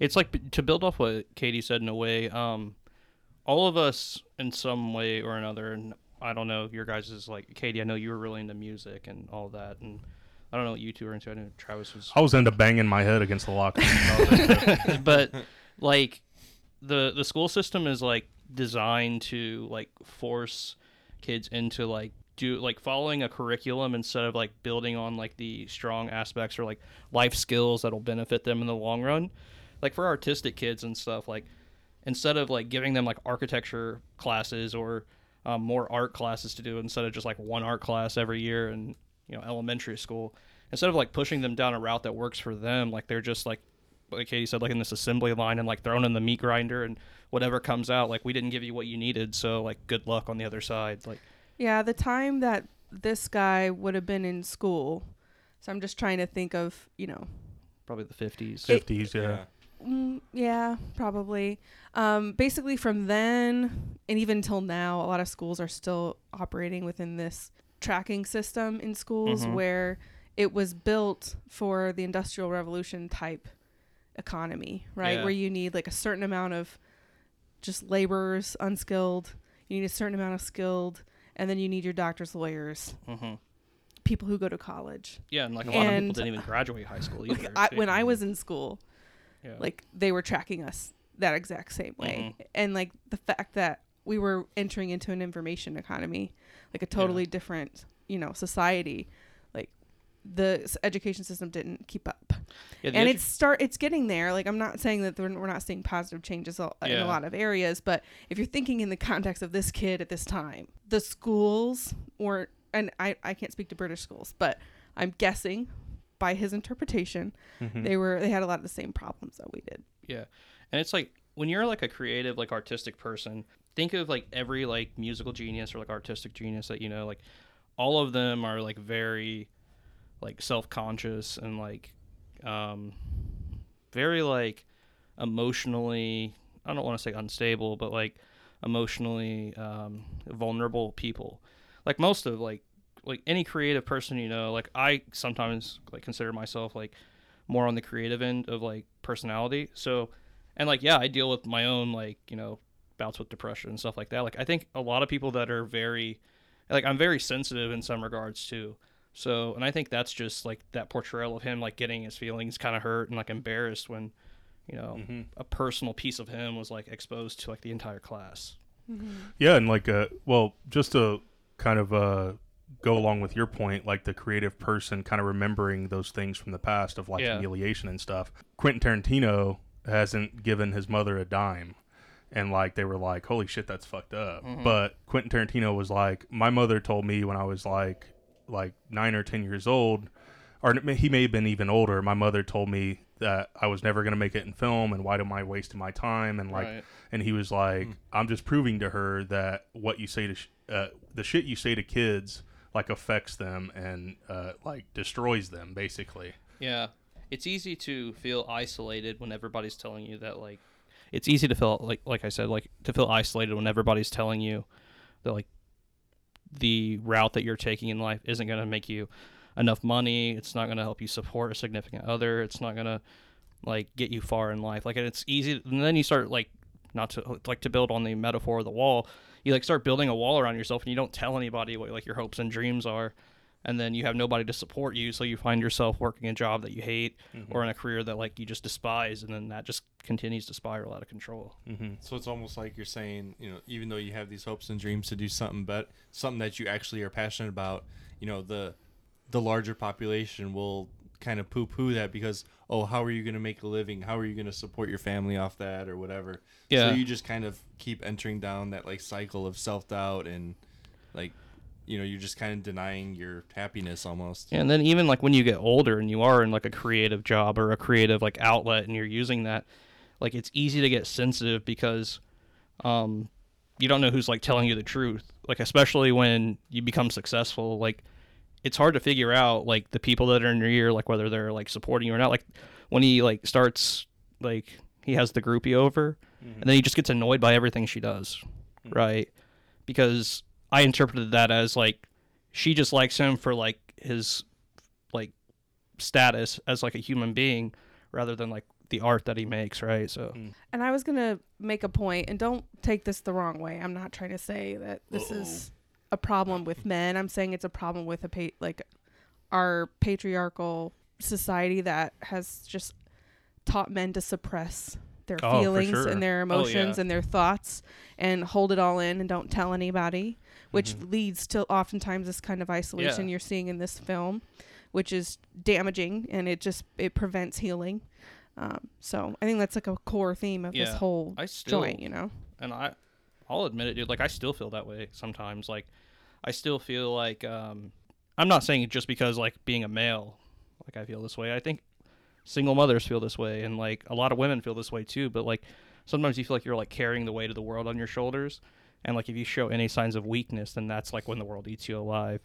it's like to build off what Katie said in a way. Um, all of us in some way or another, and I don't know your guys is like Katie. I know you were really into music and all that, and I don't know what you two are into. I know Travis was
I was into banging my head against the locker.
but like the the school system is like designed to like force kids into like do like following a curriculum instead of like building on like the strong aspects or like life skills that'll benefit them in the long run like for artistic kids and stuff like instead of like giving them like architecture classes or um, more art classes to do instead of just like one art class every year in you know elementary school instead of like pushing them down a route that works for them like they're just like like Katie said, like in this assembly line and like thrown in the meat grinder and whatever comes out, like we didn't give you what you needed, so like good luck on the other side. Like
Yeah, the time that this guy would have been in school. So I'm just trying to think of, you know,
probably the fifties.
Fifties, yeah.
yeah.
Mm, yeah, probably. Um, basically, from then and even till now, a lot of schools are still operating within this tracking system in schools
Mhm.
where it was built for the Industrial Revolution type economy, right?
Yeah.
Where you need like a certain amount of just laborers, unskilled, you need a certain amount of skilled, and then you need your doctors, lawyers,
hmm
people who go to college.
Yeah, and like a lot of people didn't even graduate high school either.
I, when I was in school,
yeah.
like they were tracking us that exact same way
Mm-hmm.
and like the fact that we were entering into an information economy like a totally
Yeah.
different you know society like the education system didn't keep up
yeah,
and
edu-
it's start it's getting there like i'm not saying that we're, not seeing positive changes in
Yeah.
a lot of areas but if you're thinking in the context of this kid at this time the schools weren't and i, I can't speak to british schools but i'm guessing by his interpretation
Mhm.
they were they had a lot of the same problems that we did
Yeah. And it's like when you're like a creative, like artistic person, think of like every like musical genius or like artistic genius that you know, like all of them are like very like self conscious and like um very like emotionally I don't want to say unstable, but like emotionally um vulnerable people. Like most of like like any creative person you know, like I sometimes like consider myself like more on the creative end of like personality. So, and like, yeah, I deal with my own like, you know, bouts with depression and stuff like that. Like, I think a lot of people that are very like I'm very sensitive in some regards too. So, and I think that's just like that portrayal of him like getting his feelings kind of hurt and like embarrassed when, you know, a personal piece of him was like exposed to like the entire class.
Yeah, and like uh well, just to kind of uh go along with your point, like the creative person kind of remembering those things from the past of like
Yeah.
humiliation and stuff. Quentin Tarantino hasn't given his mother a dime. And like they were like, Holy shit, that's fucked up. But Quentin Tarantino was like, My mother told me when I was like like nine or ten years old or he may have been even older. My mother told me that I was never going to make it in film, and why am I wasting my time? And like,
Right.
and he was like, I'm just proving to her that what you say to sh- uh, the shit you say to kids like affects them and uh, like destroys them, basically.
Yeah. It's easy to feel isolated when everybody's telling you that like it's easy to feel like like I said like to feel isolated when everybody's telling you that like the route that you're taking in life isn't going to make you enough money, it's not going to help you support a significant other, it's not going to like get you far in life. Like it's easy and then you start like not to like to build on the metaphor of the wall. You like start building a wall around yourself and you don't tell anybody what like your hopes and dreams are and then you have nobody to support you so you find yourself working a job that you hate mm-hmm. or in a career that like you just despise and then that just continues to spiral out of control mm-hmm.
So it's almost like you're saying, you know, even though you have these hopes and dreams to do something, but something that you actually are passionate about, you know, the the larger population will kind of poo-poo that because, oh, how are you going to make a living? How are you going to support your family off that or whatever?
Yeah.
So you just kind of keep entering down that like cycle of self-doubt and like, you know, you're just kind of denying your happiness almost.
and then even like when you get older and you are in like a creative job or a creative like outlet and you're using that like it's easy to get sensitive because um you don't know who's like telling you the truth. Like especially when you become successful like it's hard to figure out like the people that are in your ear like whether they're like supporting you or not. Like when he like starts like he has the groupie over and then he just gets annoyed by everything she does right? Because i interpreted that as like she just likes him for like his like status as like a human being rather than like the art that he makes right so mm.
And I was gonna make a point, and don't take this the wrong way. I'm not trying to say that this is a problem with men. I'm saying it's a problem with a pa- like our patriarchal society that has just taught men to suppress their
Oh, for
feelings
sure.
and their
Oh,
emotions
yeah.
and their thoughts and hold it all in and don't tell anybody, which leads to oftentimes this kind of isolation
Yeah.
you're seeing in this film, which is damaging and it just it prevents healing. Um, so I think that's like a core theme of this whole
I still-
joint, you know.
and I, I'll admit it, dude. Like I still feel that way sometimes. Like I still feel like um, I'm not saying just because like being a male, like I feel this way. I think single mothers feel this way, and like a lot of women feel this way too. But like sometimes you feel like you're like carrying the weight of the world on your shoulders, and like if you show any signs of weakness, then that's like when the world eats you alive.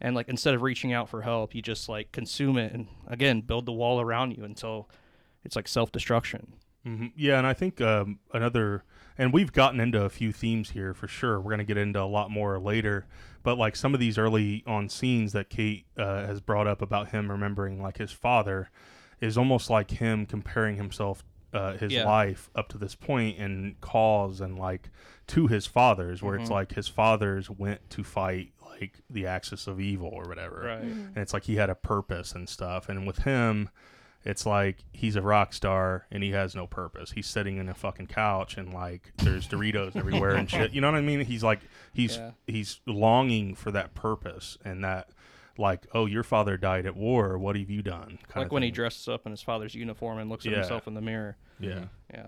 And like instead of reaching out for help, you just like consume it, and again build the wall around you until it's like self destruction.
hmm Yeah, and I think um, another, and we've gotten into a few themes here for sure. We're going to get into a lot more later, but like some of these early on scenes that Kate uh, has brought up about him remembering like his father is almost like him comparing himself, uh, his
Yeah.
life up to this point and cause and like to his father's, where it's
Mhm.
like his fathers went to fight like the axis of evil or whatever
Right.
and it's like he had a purpose and stuff. And with him, it's like he's a rock star and he has no purpose. He's sitting in a fucking couch and like there's Doritos everywhere and shit. You know what I mean? He's like he's
Yeah.
he's longing for that purpose and that like oh your father died at war. What have you done? kind
like
of
when he dresses up in his father's uniform and looks at
Yeah.
himself in the mirror.
yeah
Yeah.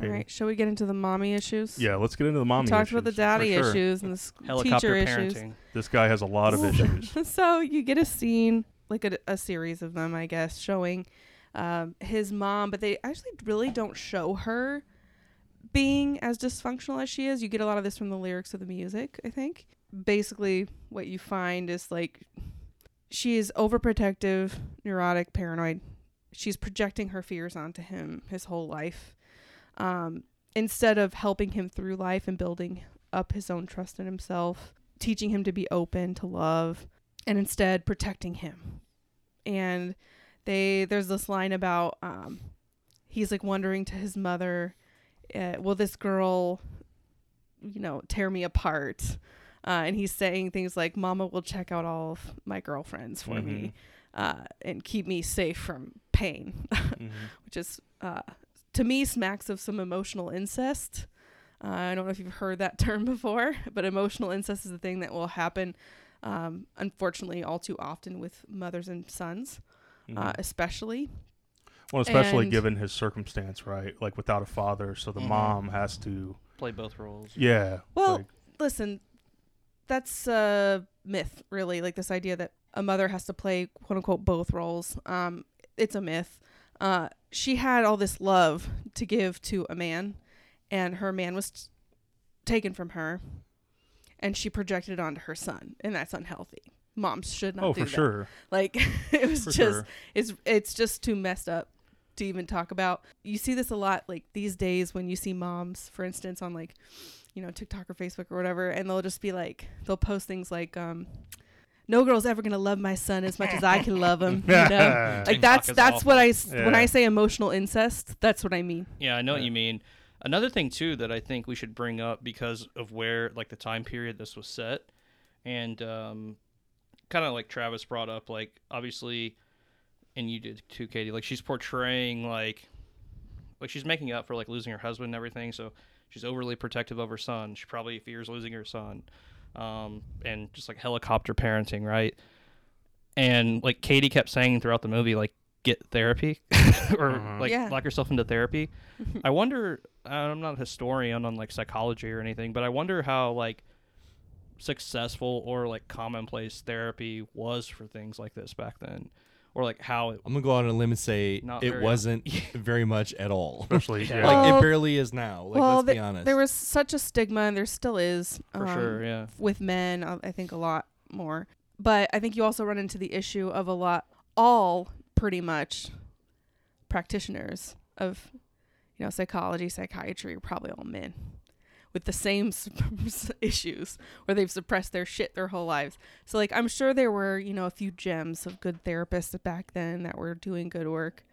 All
Okay.
right, shall we get into the mommy issues?
yeah. Let's get into the mommy.
We
mommy.
talked about the daddy
sure.
issues and the s-
Helicopter
teacher issues.
parenting.
This guy has a lot of issues.
so you get a scene, like a, a series of them, I guess, showing um, his mom, but they actually really don't show her being as dysfunctional as she is. You get a lot of this from the lyrics of the music, I think. Basically, what you find is like she is overprotective, neurotic, paranoid. She's projecting her fears onto him his whole life. Um, instead of helping him through life and building up his own trust in himself, teaching him to be open to love, and instead protecting him. And they there's this line about um, he's like wondering to his mother, uh, will this girl, you know, tear me apart? Uh, and he's saying things like, "Mama will check out all of my girlfriends for me, uh, and keep me safe from pain,"
Mhm.
which is uh, to me smacks of some emotional incest. Uh, I don't know if you've heard that term before, but emotional incest is a thing that will happen, um, unfortunately, all too often with mothers and sons, uh,
Mhm.
especially.
Well, especially
and-
given his circumstance, right? Like without a father, so the
Mhm.
mom has to.
Play both roles.
Yeah.
Well,
like-
listen, that's a myth, really. Like this idea that a mother has to play quote unquote both roles. Um, it's a myth. Uh, she had all this love to give to a man, and her man was t- taken from her, and she projected it onto her son, and that's unhealthy. Moms should not
oh, for
that.
sure.
Like it was
For
just
sure.
it's it's just too messed up to even talk about. You see this a lot like these days when you see moms, for instance, on like you know TikTok or Facebook or whatever, and they'll just be like they'll post things like um. No girl's ever gonna love my son as much as I can love him. You know, like
TikTok
that's
is
that's what
I
I s- when I say emotional incest. That's what I mean.
Yeah, I know what you mean. Another thing too that I think we should bring up because of where like the time period this was set, and um, kind of like Travis brought up, like obviously, and you did too, Katie. Like she's portraying like, like she's making up for like losing her husband and everything. So she's overly protective of her son. She probably fears losing her son, um, and just like helicopter parenting, right? And like Katie kept saying throughout the movie, like get therapy or
Mhm.
like
Yeah.
lock yourself into therapy. I wonder. I'm not a historian on like psychology or anything, but I wonder how like successful or like commonplace therapy was for things like this back then, or like how it.
I'm gonna go out on a limb and say
Not
it
very-
wasn't very much at all.
Especially,
Yeah.
yeah.
like
Well-
it barely is now. Like
well,
let's be honest.
there was such a stigma, and there still is
For
um,
sure, yeah.
with men uh, i think a lot more but i think you also run into the issue of a lot all pretty much practitioners of you know psychology psychiatry are probably all men with the same issues where they've suppressed their shit their whole lives so like i'm sure there were you know a few gems of good therapists back then that were doing good work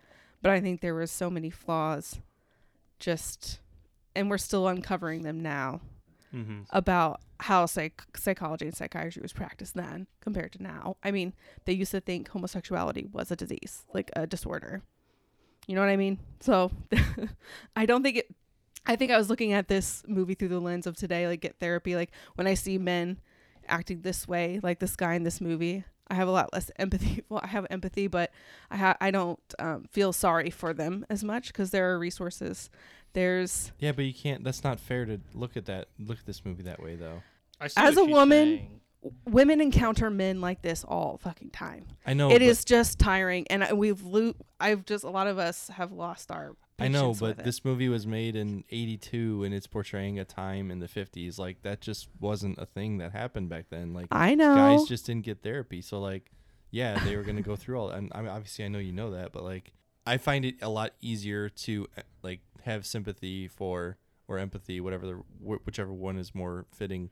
but i think there were so many flaws just and we're still uncovering them now
hmm
about how psych- psychology and psychiatry was practiced then compared to now. I mean, they used to think homosexuality was a disease, like a disorder. You know what I mean? So I don't think it. I think I was looking at this movie through the lens of today, like get therapy. Like when I see men acting this way, like this guy in this movie, I have a lot less empathy. Well, I have empathy, but I ha- I don't um, feel sorry for them as much because there are resources. There's
yeah, but you can't. That's not fair to look at that. Look at this movie that way, though.
I see
As a woman,
saying.
women encounter men like this all fucking time.
I know.
it is just tiring, and we've lo- I've just a lot of us have lost our.
I know, but this movie was made in '82, and it's portraying a time in the '50s. Like that just wasn't a thing that happened back then. Like
I know.
guys just didn't get therapy. So like, yeah, they were gonna go through all. And I mean, obviously, I know you know that, but like, I find it a lot easier to uh, like have sympathy for or empathy, whatever the wh- whichever one is more fitting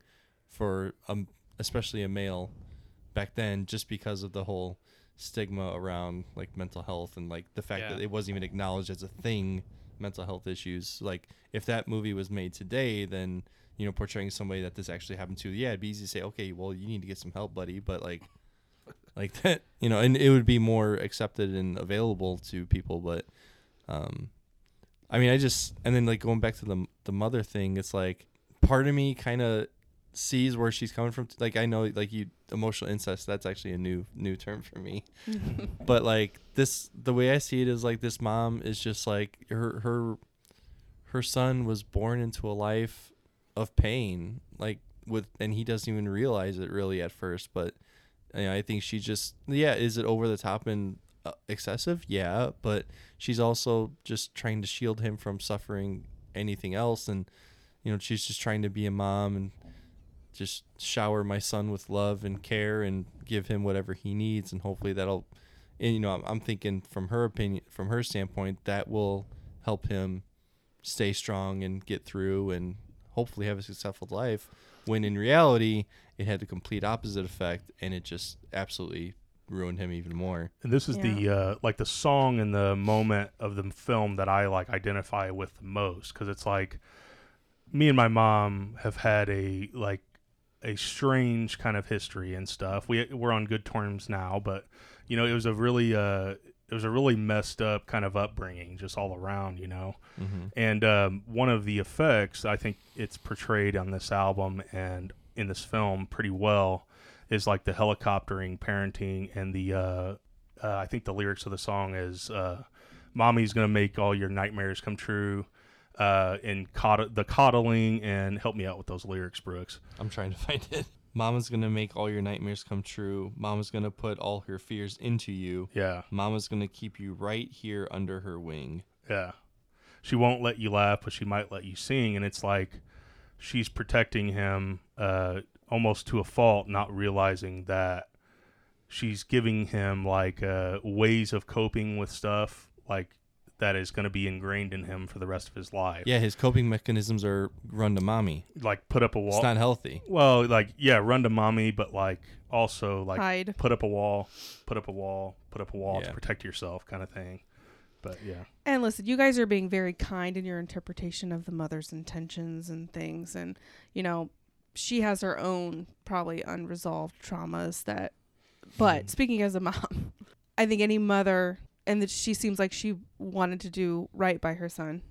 for um especially a male back then, just because of the whole stigma around like mental health and like the fact
Yeah.
that it wasn't even acknowledged as a thing mental health issues like if that movie was made today then you know portraying somebody that this actually happened to yeah it'd be easy to say okay well you need to get some help buddy but like like that you know and it would be more accepted and available to people but um i mean i just and then like going back to the the mother thing it's like part of me kind of sees where she's coming from like i know like you emotional incest that's actually a new new term for me. But like this the way i see it is like this mom is just like her her her son was born into a life of pain like with and he doesn't even realize it really at first but you know, i think she just yeah is it over the top and uh, excessive? Yeah but she's also just trying to shield him from suffering anything else and you know she's just trying to be a mom and just shower my son with love and care and give him whatever he needs and hopefully that'll and you know I'm, I'm thinking from her opinion from her standpoint that will help him stay strong and get through and hopefully have a successful life when in reality it had the complete opposite effect and it just absolutely ruined him even more.
And this is the uh, like the song and the moment of the film that I like identify with the most because it's like me and my mom have had a like a strange kind of history and stuff. We we're on good terms now, but you know, it was a really uh, it was a really messed up kind of upbringing, just all around. You know,
Mhm.
and um, one of the effects I think it's portrayed on this album and in this film pretty well is like the helicoptering parenting and the uh, uh, I think the lyrics of the song is uh, "Mommy's gonna make all your nightmares come true." Uh, and cod- the coddling and help me out with those lyrics, Brooks.
I'm trying to find it. Mama's gonna make all your nightmares come true. Mama's gonna put all her fears into you.
Yeah,
Mama's gonna keep you right here under her wing.
yeah. She won't let you laugh, but she might let you sing, and it's like she's protecting him uh, almost to a fault, not realizing that she's giving him like uh, ways of coping with stuff like that is going to be ingrained in him for the rest of his life.
Yeah, his coping mechanisms are run to mommy.
Like put up a wall.
It's not healthy.
well, like yeah, run to mommy, but like also like
Hide.
put up a wall, put up a wall, put up a wall
Yeah.
to protect yourself, kind of thing. But yeah,
And listen, you guys are being very kind in your interpretation of the mother's intentions and things. And, you know, she has her own probably unresolved traumas that. But mm-hmm. speaking as a mom, I think any mother, and that she seems like she wanted to do right by her son.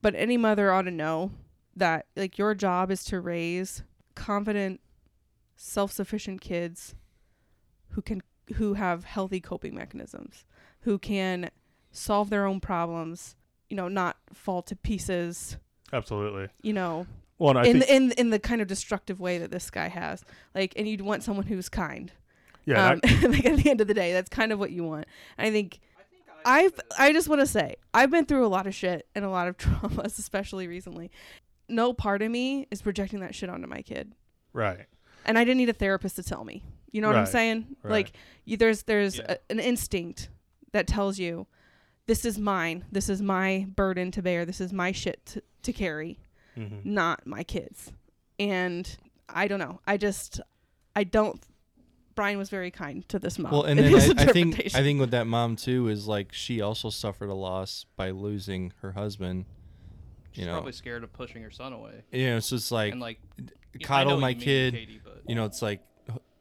But any mother ought to know that, like, your job is to raise confident, self sufficient kids who can who have healthy coping mechanisms who can solve their own problems, you know, not fall to pieces,
absolutely.
you know,
Well,
in the, in in the kind of destructive way that this guy has. Like, and you'd want someone who's kind.
Yeah,
um, like at the end of the day, that's kind of what you want. And I think I've I just want to say I've been through a lot of shit and a lot of traumas, especially recently. No part of me is projecting that shit onto my kid,
right.
and I didn't need a therapist to tell me. You know what I'm saying?
right.
Like you, there's there's
Yeah.
a, an instinct that tells you this is mine. This is my burden to bear. This is my shit to, to carry,
hmm
not my kids. And I don't know. I just I don't. Brian was very kind to this mom.
Well, and then I, I think. I think with that mom too is like she also suffered a loss by losing her husband.
She's
You know,
probably scared of pushing her son away.
you know, so it's just like
and like
coddle my
you mean,
kid.
Katie, but
you know, it's like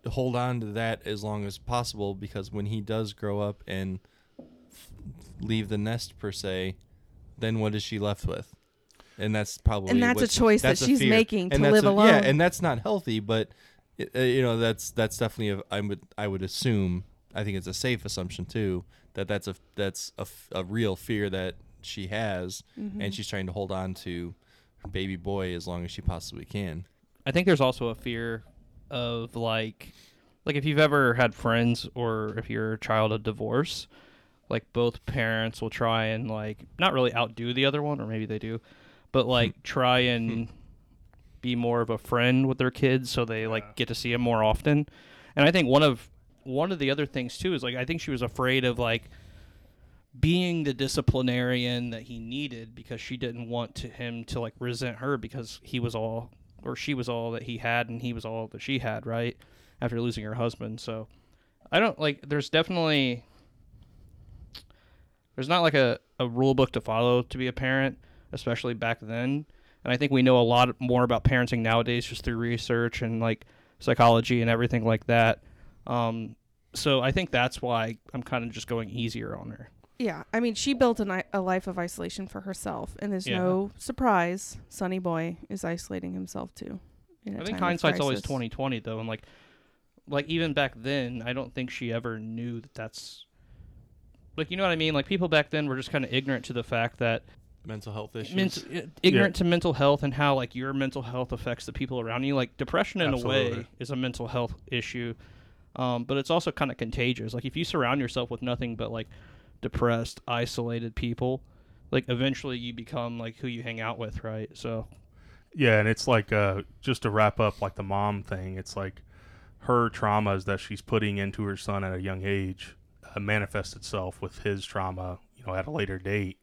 hold on to that as long as possible because when he does grow up and f- leave the nest per se, then what is she left with? And that's probably
And that's a choice that
that's a
she's
fear.
making
And
to
that's
live
a-
alone.
Yeah, and that's not healthy, but Uh, you know that's that's definitely a, I would I would assume I think it's a safe assumption too that that's a that's a, f- a real fear that she has
Mm-hmm.
and she's trying to hold on to her baby boy as long as she possibly can.
I think there's also a fear of like like if you've ever had friends or if you're a child of divorce, like both parents will try and like not really outdo the other one or maybe they do, but like hmm. try and hmm. Be more of a friend with their kids so they
Yeah.
like get to see him more often. And I think one of one of the other things too is like I think she was afraid of like being the disciplinarian that he needed because she didn't want to him to like resent her because he was all or she was all that he had and he was all that she had, right? After losing her husband. So I don't like there's definitely there's not like a, a rule book to follow to be a parent, especially back then. And I think we know a lot more about parenting nowadays just through research and like psychology and everything like that. Um, so I think that's why I'm kind of just going easier on her.
Yeah, I mean, she built a, life of isolation for herself, and there's
Yeah.
no surprise. Sonny Boy is isolating himself too.
I think hindsight's always
crisis.
twenty twenty though, and like, like even back then, I don't think she ever knew that that's, like, you know what I mean? Like people back then were just kind of ignorant to the fact that
Mental health issues.
ment- ignorant to mental health and how like your mental health affects the people around you. Like depression in a
Absolutely.
way is a mental health issue, um, but it's also kind of contagious. Like if you surround yourself with nothing but like depressed, isolated people, like eventually you become like who you hang out with, right? So
Yeah, and it's like uh, just to wrap up like the mom thing. It's like her traumas that she's putting into her son at a young age uh, manifests itself with his trauma, you know, at a later date.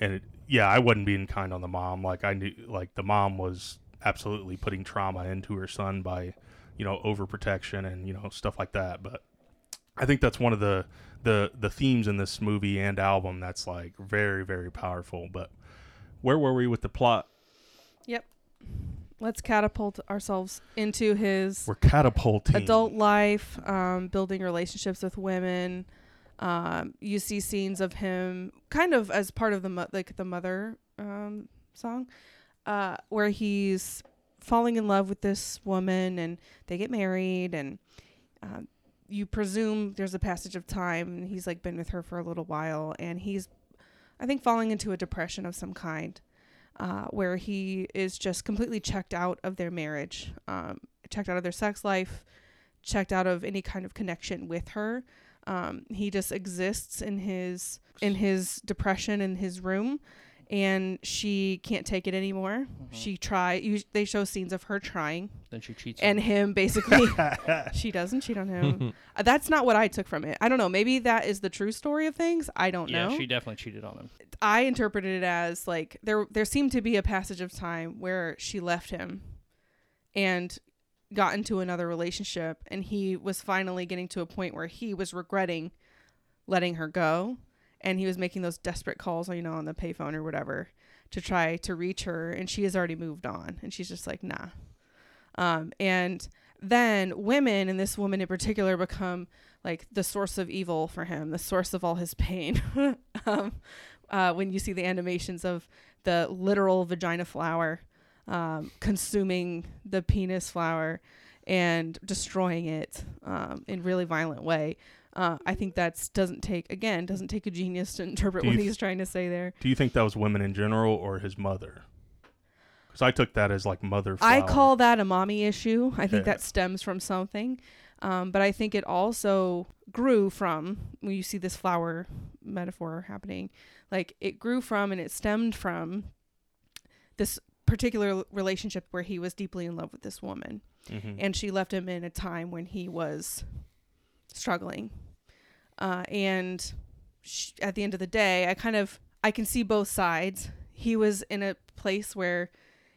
And it, yeah, I wasn't being kind on the mom. Like I knew, like the mom was absolutely putting trauma into her son by, you know, overprotection and you know stuff like that. But I think that's one of the the the themes in this movie and album that's like very very powerful. But where were we with the plot?
Yep. let's catapult ourselves into his
We're catapulting.
adult life, um, building relationships with women. Um, you see scenes of him kind of as part of the mo- like the mother um, song, uh, where he's falling in love with this woman and they get married and um, you presume there's a passage of time and he's like been with her for a little while and he's I think falling into a depression of some kind. Uh, where he is just completely checked out of their marriage, um, checked out of their sex life, checked out of any kind of connection with her. Um, he just exists in his in his depression in his room, and she can't take it anymore. She try. You, they show scenes of her trying,
Then she cheats.
and
on him.
him basically. she doesn't cheat on him. Uh, That's not what I took from it. I don't know. Maybe that is the true story of things. I don't
yeah,
know.
Yeah, she definitely cheated on him.
I interpreted it as like there there seemed to be a passage of time where she left him and got into another relationship and he was finally getting to a point where he was regretting letting her go. And he was making those desperate calls you know on the payphone or whatever to try to reach her. And she has already moved on. And she's just like nah. Um, and then women and this woman in particular become like the source of evil for him the source of all his pain. Um, uh, when you see the animations of the literal vagina flower um, consuming the penis flower and destroying it um, in really violent way. Uh, I think that's doesn't take again doesn't take a genius to interpret what
th-
he's trying to say there.
Do you think that was women in general or his mother? Because I took that as like mother.
I call that a mommy issue. I think
Yeah.
that stems from something. Um, but I think it also grew from when you see this flower metaphor happening, like it grew from and it stemmed from this particular relationship where he was deeply in love with this woman
Mhm.
and she left him in a time when he was struggling. Uh, and sh- at the end of the day, I kind of I can see both sides. He was in a place where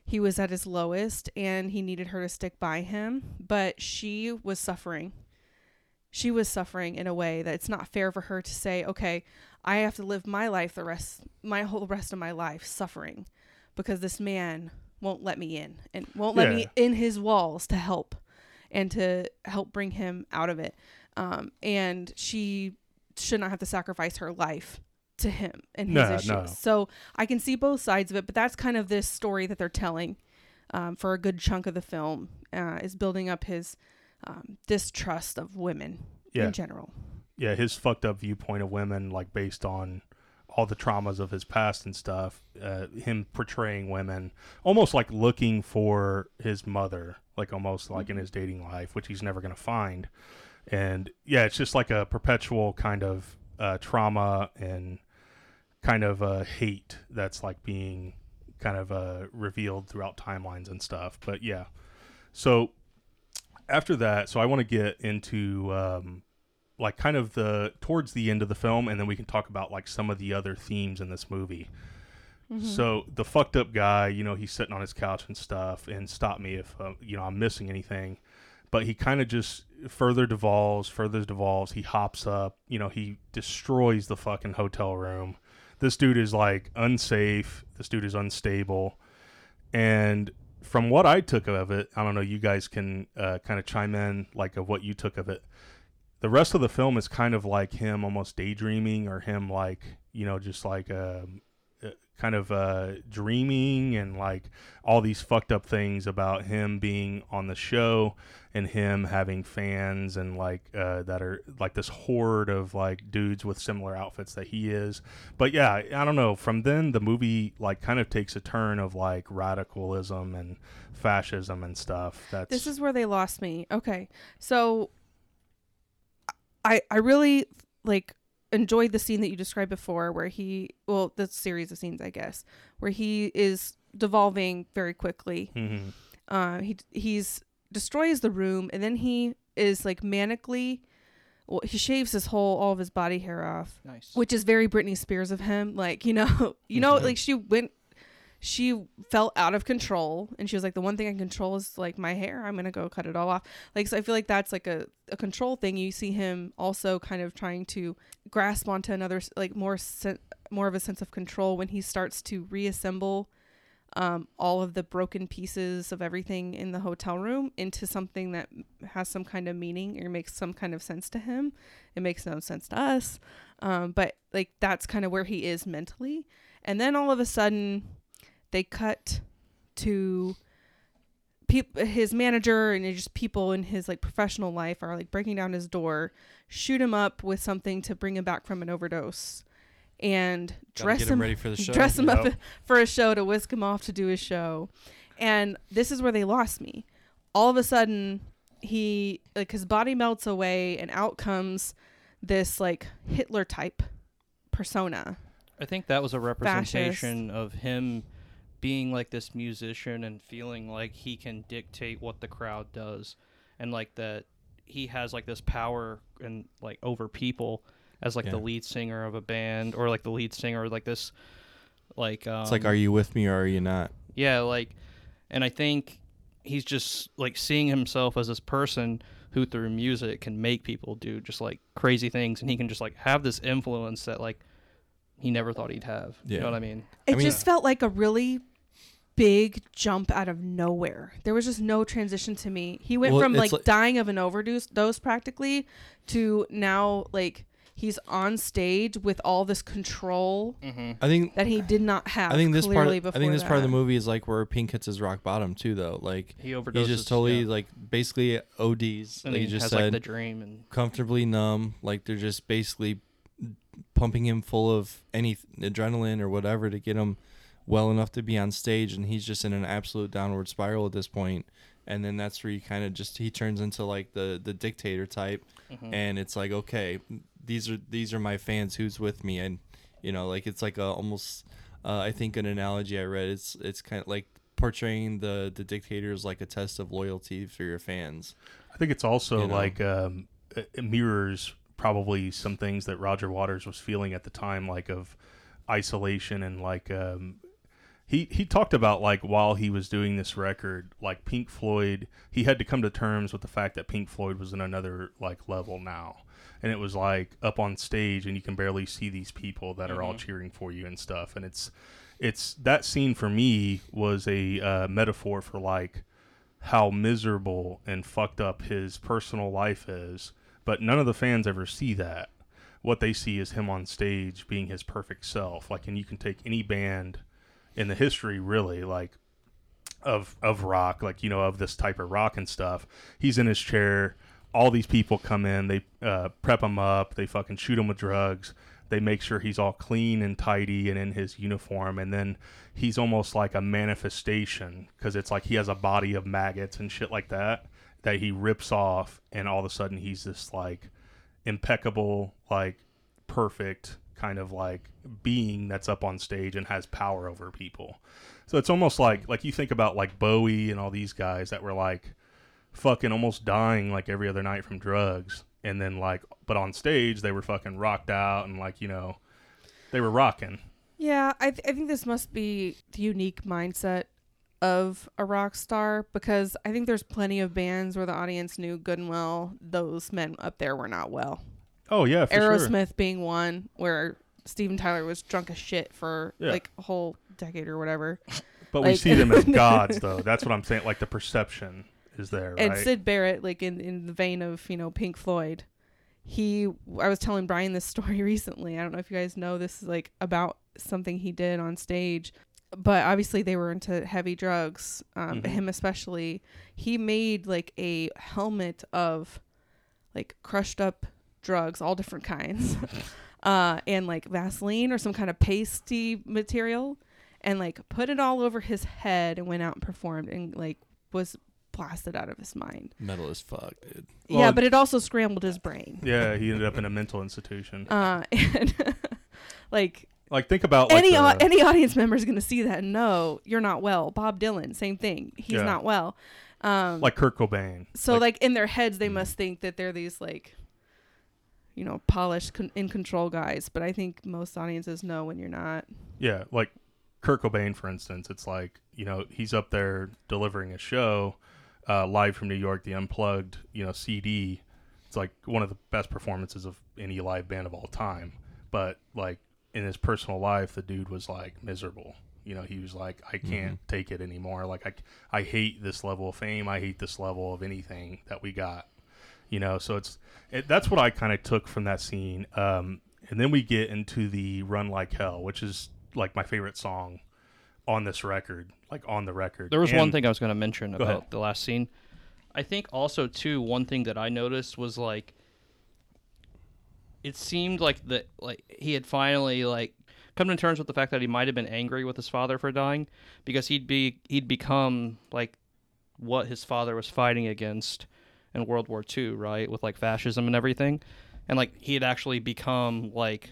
he was at his lowest and he needed her to stick by him, but she was suffering. She was suffering in a way that it's not fair for her to say, "Okay, I have to live my life the rest my whole rest of my life suffering because this man won't let me in and won't let me in his walls to help and to help bring him out of it." Um, and she should not have to sacrifice her life to him and his
No,
issues.
no.
So I can see both sides of it, but that's kind of this story that they're telling um, for a good chunk of the film uh, is building up his um, distrust of women
Yeah.
in general.
yeah, his fucked up viewpoint of women, like based on all the traumas of his past and stuff. Uh, him portraying women, almost like looking for his mother, like almost like in his dating life, which he's never gonna find. And yeah, it's just like a perpetual kind of uh, trauma and kind of uh, hate that's like being kind of uh, revealed throughout timelines and stuff. But yeah, so after that, so I want to get into um, like kind of the towards the end of the film, and then we can talk about like some of the other themes in this movie. So the fucked up guy, you know, he's sitting on his couch and stuff, and stop me if uh, you know I'm missing anything. But he kind of just further devolves, further devolves. He hops up, you know, he destroys the fucking hotel room. This dude is like unsafe. This dude is unstable, and from what I took of it, I don't know. You guys can uh, kind of chime in, like of what you took of it the rest of the film is kind of like him almost daydreaming or him like you know just like um, uh, kind of uh, dreaming and like all these fucked up things about him being on the show and him having fans and like uh, that are like this horde of like dudes with similar outfits that he is but yeah i don't know from then the movie like kind of takes a turn of like radicalism and fascism and stuff that's
This is where they lost me. Okay. So I I really like enjoyed the scene that you described before where he well, the series of scenes I guess, where he is devolving very quickly.
Mhm.
Uh he he's destroys the room and then he is like manically well, he shaves his whole all of his body hair off
Nice.
which is very Britney Spears of him. Like, you know, you know,
Mhm.
like she went, she felt out of control, and she was like, the one thing I control is like my hair. I'm gonna go cut it all off. Like, so I feel like that's like a, a control thing. You see him also kind of trying to grasp onto another, like more sen- more of a sense of control when he starts to reassemble um, all of the broken pieces of everything in the hotel room into something that has some kind of meaning or makes some kind of sense to him. It makes no sense to us. Um, but like that's kind of where he is mentally. And then all of a sudden they cut to peop- his manager and just people in his like professional life are like breaking down his door, shoot him up with something to bring him back from an overdose, and dress
get him ready for the show.
dress him up for a show to whisk him off to do his show. And this is where they lost me. All of a sudden, he like his body melts away, and out comes this like Hitler type persona.
I think that was a representation of him being like this musician and feeling like he can dictate what the crowd does and like that he has like this power and like over people as like
Yeah.
the lead singer of a band or like the lead singer like this like um,
It's like, are you with me or are you not?
yeah, like, and I think he's just like seeing himself as this person who through music can make people do just like crazy things, and he can just like have this influence that like he never thought he'd have. You
Yeah.
know what I mean?
It
mean-
just felt like a really big jump out of nowhere. There was just no transition to me. He went
Well,
from like,
like-
dying of an overdose dose practically to now like he's on stage with all this control mm-hmm.
I think
that he did not have.
I think this part. Of, I think this part of the movie is like where Pink hits his rock bottom too, though. Like
He overdoses.
he's just totally
yeah.
like basically ODs.
and
like
he
just
has
said,
like the dream and
comfortably numb. Like they're just basically pumping him full of any adrenaline or whatever to get him well enough to be on stage, and he's just in an absolute downward spiral at this point. And then that's where he kind of just he turns into like the the dictator type,
Mm-hmm.
and it's like okay, these are these are my fans. Who's with me? And you know, like it's like a almost uh, I think an analogy I read. It's it's kind of like portraying the the dictator as like a test of loyalty for your fans.
I think it's also
You know?
like um, it it mirrors probably some things that Roger Waters was feeling at the time, like of isolation and like um, he he talked about like while he was doing this record, like Pink Floyd, he had to come to terms with the fact that Pink Floyd was in another like level now. And it was like up on stage, and you can barely see these people that are all cheering for you and stuff. And it's, it's that scene for me was a uh, metaphor for like how miserable and fucked up his personal life is, but none of the fans ever see that. What they see is him on stage being his perfect self. Like, and you can take any band in the history, really, like of of rock, like you know, of this type of rock and stuff. He's in his chair. All these people come in. They uh, prep him up. They fucking shoot him with drugs. They make sure he's all clean and tidy and in his uniform, and then he's almost like a manifestation because it's like he has a body of maggots and shit like that that he rips off, and all of a sudden he's this like impeccable, like perfect kind of like being that's up on stage and has power over people. So it's almost like hmm. like you think about like Bowie and all these guys that were like fucking almost dying like every other night from drugs and then like but on stage they were fucking rocked out and like you know they were rocking.
Yeah, I, th- I think this must be the unique mindset of a rock star because I think there's plenty of bands where the audience knew good and well those men up there were not well.
Oh yeah, for sure.
Aerosmith being one where Steven Tyler was drunk as shit for
Yeah.
like a whole decade or whatever.
But we see them as gods though. That's what I'm saying. Like the perception is there,
And
right?
Syd Barrett, like in, in the vein of, you know, Pink Floyd, he I was telling Brian this story recently. I don't know if you guys know this is like about something he did on stage. But obviously they were into heavy drugs, um,
Mhm.
him especially. He made like a helmet of like crushed up drugs, all different kinds. uh, and like Vaseline or some kind of pasty material and like put it all over his head and went out and performed and like was blasted out of his mind.
Metal as fuck, dude.
yeah,
Well-
but it also scrambled his brain.
yeah, he ended up in a mental institution.
Uh, and like
like think about like
any
the-
au- any audience member is going to see that and know you're not well. Bob Dylan, same thing. He's
Yeah.
not well. Um,
like Kurt Cobain.
so like, in their heads
Mm.
they must think that they're these like you know polished con- in control guys but i think most audiences know when you're not
Yeah, like Kurt Cobain, for instance. It's like you know he's up there delivering a show uh, live from New York, the Unplugged, you know CD. It's like one of the best performances of any live band of all time. But like in his personal life, the dude was like miserable. You know, he was like, I can't take it anymore. Like I, I hate this level of fame. I hate this level of anything that we got. You know, so it's it, that's what I kind of took from that scene. Um, and then we get into the "Run Like Hell," which is like my favorite song on this record, like on the record.
There was one thing I was going to mention about
ahead.
the last scene. I think also too one thing that I noticed was like it seemed like the like he had finally like come to terms with the fact that he might have been angry with his father for dying because he'd be he'd become like what his father was fighting against in World War II, right? With like fascism and everything. And like he had actually become like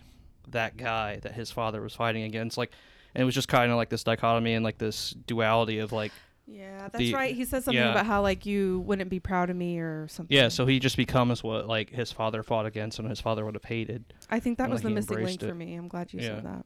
that guy that his father was fighting against like and it was just kind of like this dichotomy and like this duality of like
Yeah, that's
The-
right. He says something
yeah.
about how like you wouldn't be proud of me or something.
Yeah, so he just becomes what like his father fought against and his father would have hated.
I think that
and,
was
like,
the missing link
embraced
for me. I'm glad you
Yeah.
said that.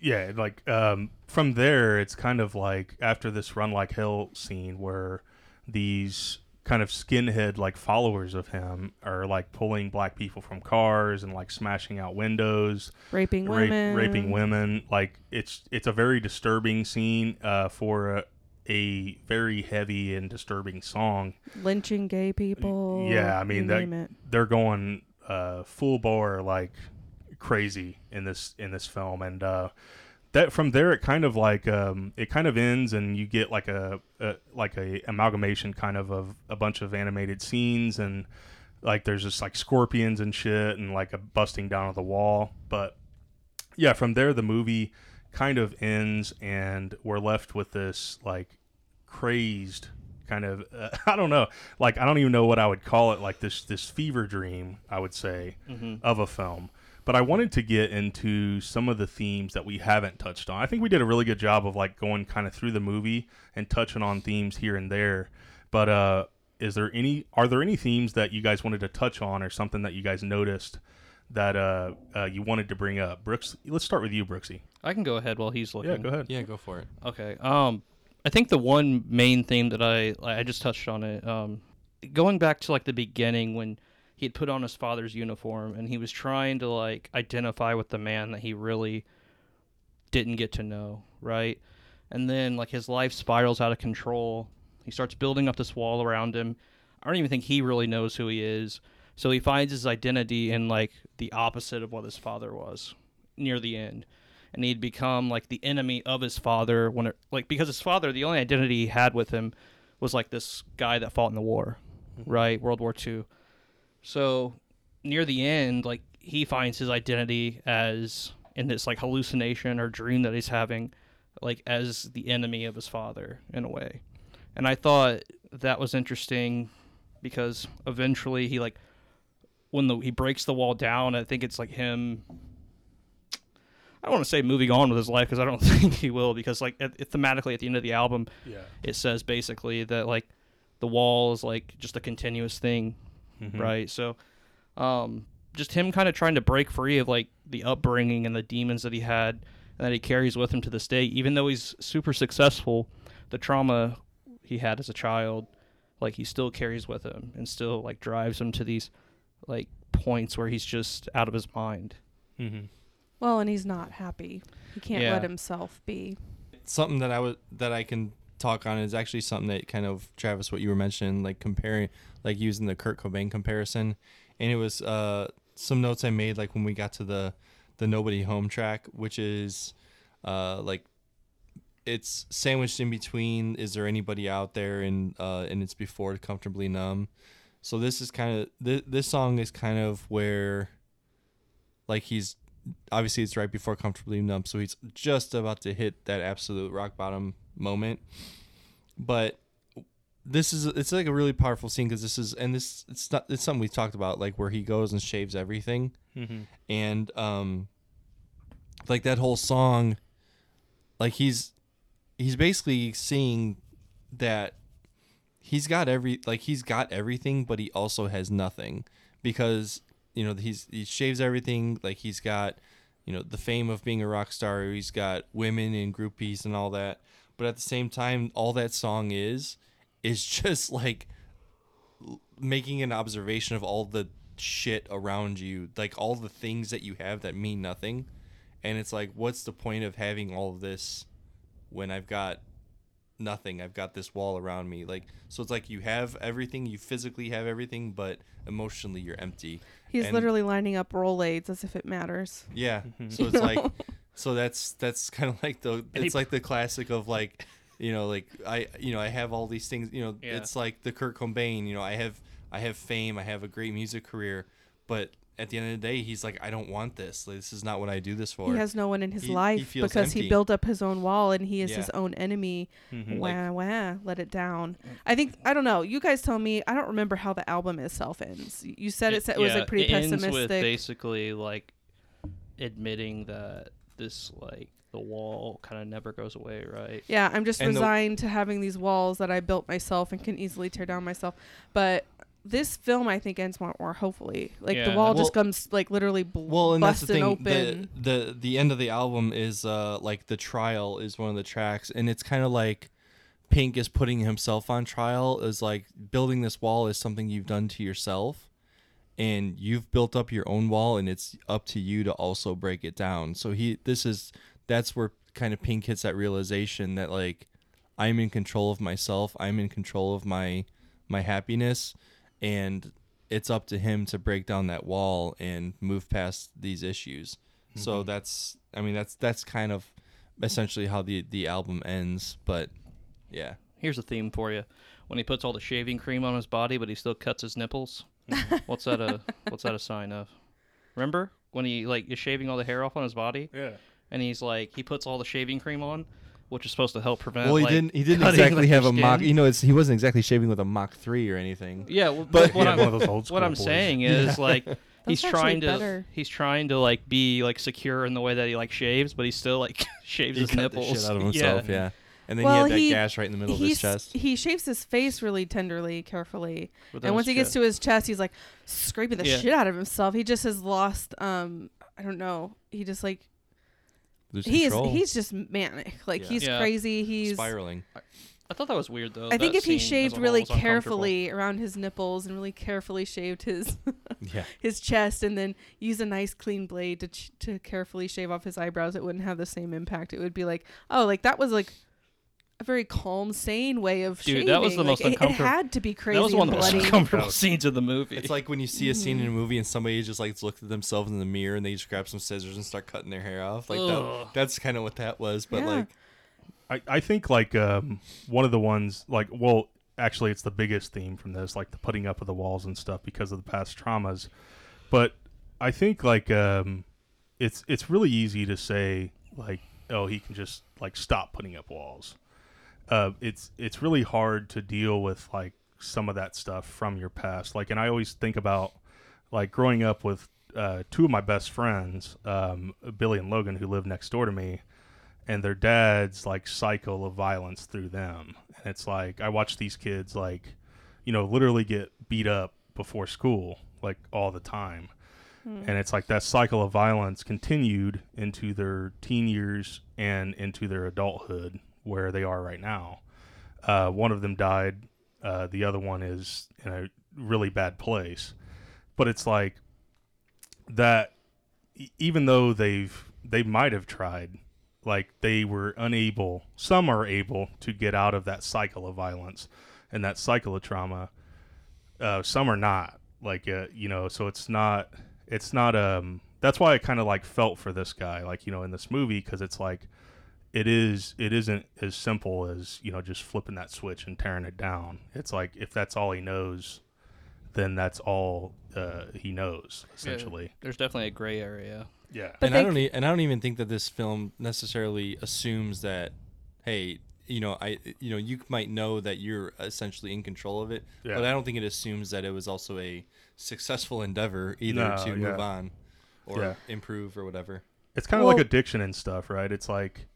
yeah like um from there it's kind of like after this run like hell scene where these kind of skinhead like followers of him are like pulling black people from cars and like smashing out windows
Raping
rape-
women.
raping women like it's it's a very disturbing scene uh for a, a very heavy and disturbing song
Lynching gay people.
yeah i mean that they're going uh full bore like crazy in this in this film and uh that from there it kind of like um it kind of ends and you get like a, a like a amalgamation kind of of a bunch of animated scenes and like there's just like scorpions and shit and like a busting down of the wall. But yeah from there the movie kind of ends and we're left with this like crazed kind of uh, I don't know. Like I don't even know what I would call it. Like this this fever dream I would say of a film but I wanted to get into some of the themes that we haven't touched on I think we did a really good job of like going kind of through the movie and touching on themes here and there but uh is there any are there any themes that you guys wanted to touch on or something that you guys noticed that uh, uh you wanted to bring up Brooks let's start with you Brooksy
I can go ahead while he's looking.
yeah go ahead
Yeah, go for it.
Okay. Um, I think the one main theme that I I just touched on it. Um, going back to like the beginning when he had put on his father's uniform and he was trying to like identify with the man that he really didn't get to know, right? And then like his life spirals out of control. He starts building up this wall around him. I don't even think he really knows who he is. So he finds his identity in like the opposite of what his father was near the end. And he'd become like the enemy of his father when it like because his father, the only identity he had with him was like this guy that fought in the war, mm-hmm. right? World War II. So near the end, like he finds his identity as in this like hallucination or dream that he's having, like as the enemy of his father in a way. And I thought that was interesting because eventually he like when the he breaks the wall down, I think it's like him. I don't want to say moving on with his life because I don't think he will because like at, thematically at the end of the album,
yeah
it says basically that like the wall is like just a continuous thing
Mhm.
right so um just him kind of trying to break free of like the upbringing and the demons that he had and that he carries with him to this day even though he's super successful the trauma he had as a child like he still carries with him and still like drives him to these like points where he's just out of his mind
Mm-hmm.
Well, and he's not happy. He can't
Yeah.
let himself be.
something that I would that I can talk on is actually something that kind of Travis what you were mentioning like comparing like using the Kurt Cobain comparison. And it was uh some notes I made like when we got to the the Nobody Home track which is uh like it's sandwiched in between is there anybody out there? And uh and it's before comfortably numb. So this is kind of th- this song is kind of where like he's obviously it's right before comfortably numb so he's just about to hit that absolute rock bottom moment. But this is it's like a really powerful scene because this is and this it's not it's something we've talked about like where he goes and shaves everything.
Mhm.
and um like that whole song like he's he's basically seeing that he's got every like he's got everything but he also has nothing. Because you know he's he shaves everything like he's got you know the fame of being a rock star he's got women and groupies and all that. But at the same time all that song is is just like making an observation of all the shit around you like all the things that you have that mean nothing. And it's like what's the point of having all of this when I've got nothing? I've got this wall around me. Like so it's like you have everything you physically have everything but emotionally you're empty.
He's
And-
literally lining up Rolaids as if it matters.
yeah.
Mm-hmm.
so it's like so that's that's kind of like the
And he-
it's like the classic of like you know like I you know I have all these things you know
Yeah.
it's like the Kurt Cobain you know I have I have fame I have a great music career but at the end of the day he's like I don't want this like, this is not what I do this for
He has no one in his
He- he
life
feels
because he built up his own wall and he is
Yeah.
his own enemy.
Mhm.
Wah wah, let it down. I think I don't know. You guys tell me. I don't remember how the album itself ends. You said it, said it was
yeah,
like pretty
it ends with
pessimistic.
basically like admitting that this like the wall kind of never goes away, right?
Yeah, I'm just
And the-
resigned to having these walls that I built myself and can easily tear down myself. But this film, I think, ends more, more hopefully. Like the wall
Well-
just comes like literally bl-
well and that's the thing
open.
the, the the end of the album is uh like the trial is one of the tracks and it's kind of like Pink is putting himself on trial is like building this wall is something you've done to yourself and you've built up your own wall and it's up to you to also break it down. So he this is that's where kind of Pink hits that realization that like I'm in control of myself. I'm in control of my my happiness and it's up to him to break down that wall and move past these issues. So mm-hmm. that's I mean that's that's kind of essentially how the the album ends, but yeah.
Here's a theme for you: when he puts all the shaving cream on his body, but he still cuts his nipples. Mm-hmm. what's that a What's that a sign of? Remember when he like is shaving all the hair off on his body,
Yeah.
And he's like he puts all the shaving cream on, which is supposed to help prevent.
Well, he
like,
didn't. He didn't
cutting,
exactly
like,
have
your
a mock.
skin.
You know, it's he wasn't exactly shaving with a Mach three or anything.
Yeah, well,
But-
but what
Yeah,
I'm
one of those old
what I'm
boys.
saying is like he's
actually
trying to
better.
he's trying to like be like secure in the way that he like shaves, but he still like shaves
He
his
cut the
nipples
shit out of himself. Yeah. And then
Well,
he had that
he-
gash right in the middle of his
He's-
chest.
He shaves his face really tenderly, carefully,
Within
and once
his
he gets
chest.
to his chest, he's like scraping the
Yeah.
shit out of himself. He just has lost. Um, I don't know. He just like
Lose
he is.
control.
He's just manic. Like
Yeah.
he's
Yeah.
crazy. He's.
spiraling.
I thought that was weird though.
I think
that
if he
scene as
shaved
a whole
really
was uncomfortable.
carefully around his nipples and really carefully shaved his
Yeah.
his chest, and then use a nice clean blade to ch- to carefully shave off his eyebrows, it wouldn't have the same impact. It would be like, oh, like that was like a very calm, sane way of
Dude,
shaving.
that was the
Like,
most
it- it,
uncomfortable-
had to be crazy
That was one of
and
the most
bloody.
uncomfortable scenes of the movie.
It's like when you see a scene in a movie and somebody just like looked at themselves in the mirror and they just grab some scissors and start cutting their hair off. Like that, that's kind of what that was. But
Yeah.
like,
I, I think like um, one of the ones like well actually it's the biggest theme from this like the putting up of the walls and stuff because of the past traumas but i think like um, it's it's really easy to say like oh he can just like stop putting up walls uh, it's it's really hard to deal with like some of that stuff from your past. Like and i always think about like growing up with uh, two of my best friends um, billy and logan who live next door to me and their dad's like cycle of violence through them. And it's like i watch these kids like you know literally get beat up before school like all the time. And it's like that cycle of violence continued into their teen years and into their adulthood where they are right now. Uh, one of them died uh, the other one is in a really bad place. But it's like that even though they've they might have tried like they were unable some are able to get out of that cycle of violence and that cycle of trauma. Uh, some are not like uh, you know so it's not it's not um that's why i kind of like felt for this guy like you know in this movie because it's like it is it isn't as simple as you know just flipping that switch and tearing it down it's like if that's all he knows then that's all uh, he knows essentially
There's definitely a gray area.
yeah,
But
and
they
I don't
c-
e- and I don't even think that this film necessarily assumes that, hey, you know, I you know you might know that you're essentially in control of it,
Yeah.
but I don't think it assumes that it was also a successful endeavor either
No,
to move on or
Yeah.
improve or whatever.
It's kind of
Well-
like addiction and stuff, right? It's like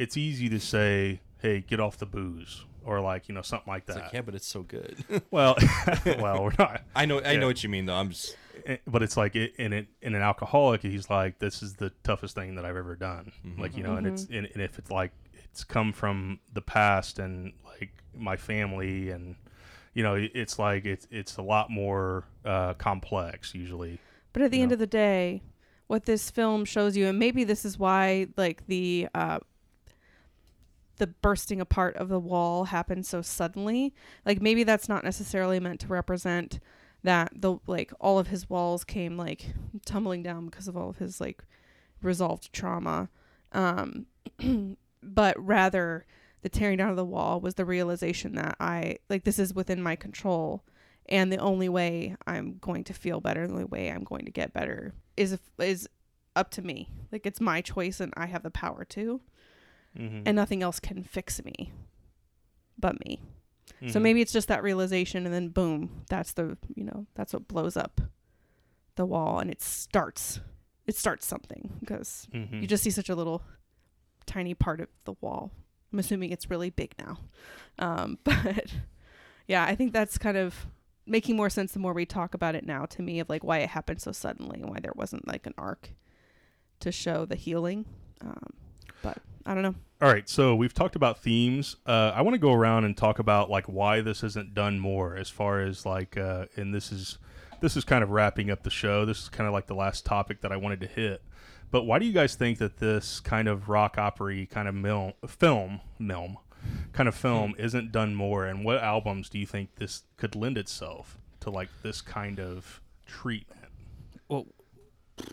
it's easy to say, "Hey, get off the booze," or like you know something like
It's
that.
like yeah, but it's so good.
Well, well, we're not.
I know I
Yeah.
know what you mean though. I'm just
Eh, But it's like it, in it in an alcoholic, he's like, "This is the toughest thing that I've ever done." Like you know, and it's and, and if it's like it's come from the past and like my family and you know, it's like it's it's a lot more uh, complex usually.
But at the end
No.
of the day, what this film shows you, and maybe this is why like the uh, the bursting apart of the wall happened so suddenly. Like maybe that's not necessarily meant to represent that the like all of his walls came like tumbling down because of all of his like resolved trauma. Um, but rather the tearing down of the wall was the realization that I like this is within my control and the only way I'm going to feel better, the only way I'm going to get better is if, is up to me. Like it's my choice and I have the power to
Mhm.
and nothing else can fix me but me. So
Mhm.
maybe it's just that realization and then boom, that's the, you know, that's what blows up the wall and it starts it starts something because
Mhm.
you just see such a little tiny part of the wall. I'm assuming it's really big now. Um, but yeah, I think that's kind of making more sense the more we talk about it now to me of like why it happened so suddenly and why there wasn't like an arc to show the healing. Um, but I don't know.
All right, so we've talked about themes. Uh, I want to go around and talk about like why this isn't done more, as far as like, uh, and this is this is kind of wrapping up the show. This is kind of like the last topic that I wanted to hit. But why do you guys think that this kind of rock opera kind of mil- film, film, kind of film isn't done more? And what albums do you think this could lend itself to like this kind of treatment?
Well,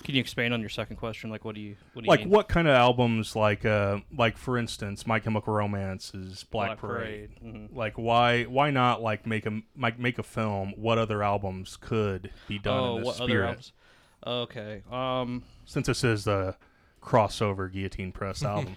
can you expand on your second question? Like, what do you what do you
like
mean?
what kind of albums like uh like for instance my chemical romance is black,
Black
parade,
Parade, mhm.
like why why not like make a make, make a film what other albums could be done
oh,
in this
what
spirit
albums? Okay. Um.
since this is the crossover guillotine press album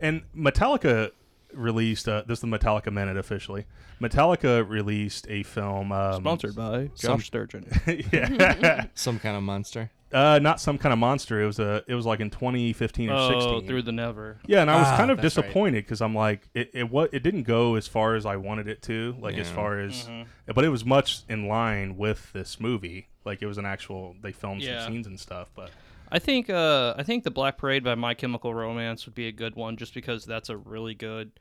and metallica released uh, this is the metallica minute officially metallica released a film um,
Sponsored by
some-
Sturgeon.
yeah
Some kind of monster.
Uh not some kind of monster it was a it was like in 2015 or
oh,
16
through the never.
Yeah, and I was
Ah,
kind of disappointed because I'm like, it it what it didn't go as far as I wanted it to, like as far as,
Mm-hmm.
but it was much in line with this movie. Like it was an actual, they filmed
Yeah.
some scenes and stuff. But
I think uh, I think the Black Parade by My Chemical Romance would be a good one, just because that's a really good.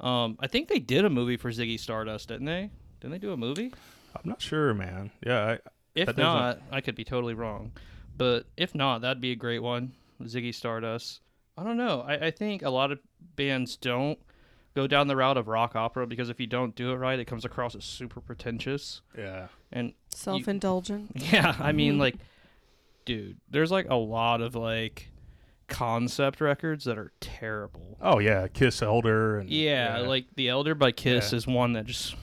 Um, I think they did a movie for Ziggy Stardust, didn't they? Didn't they do a movie?
I'm not sure, man. Yeah, I,
If not, I could be totally wrong. But if not, that'd be a great one. Ziggy Stardust. I don't know. I, I think a lot of bands don't go down the route of rock opera because if you don't do it right, it comes across as super pretentious.
yeah.
And
Self indulgent.
yeah, I mean, like, dude, there's like a lot of like concept records that are terrible.
Oh yeah, Kiss Elder and
Yeah, like The Elder by Kiss
Yeah.
is one that just.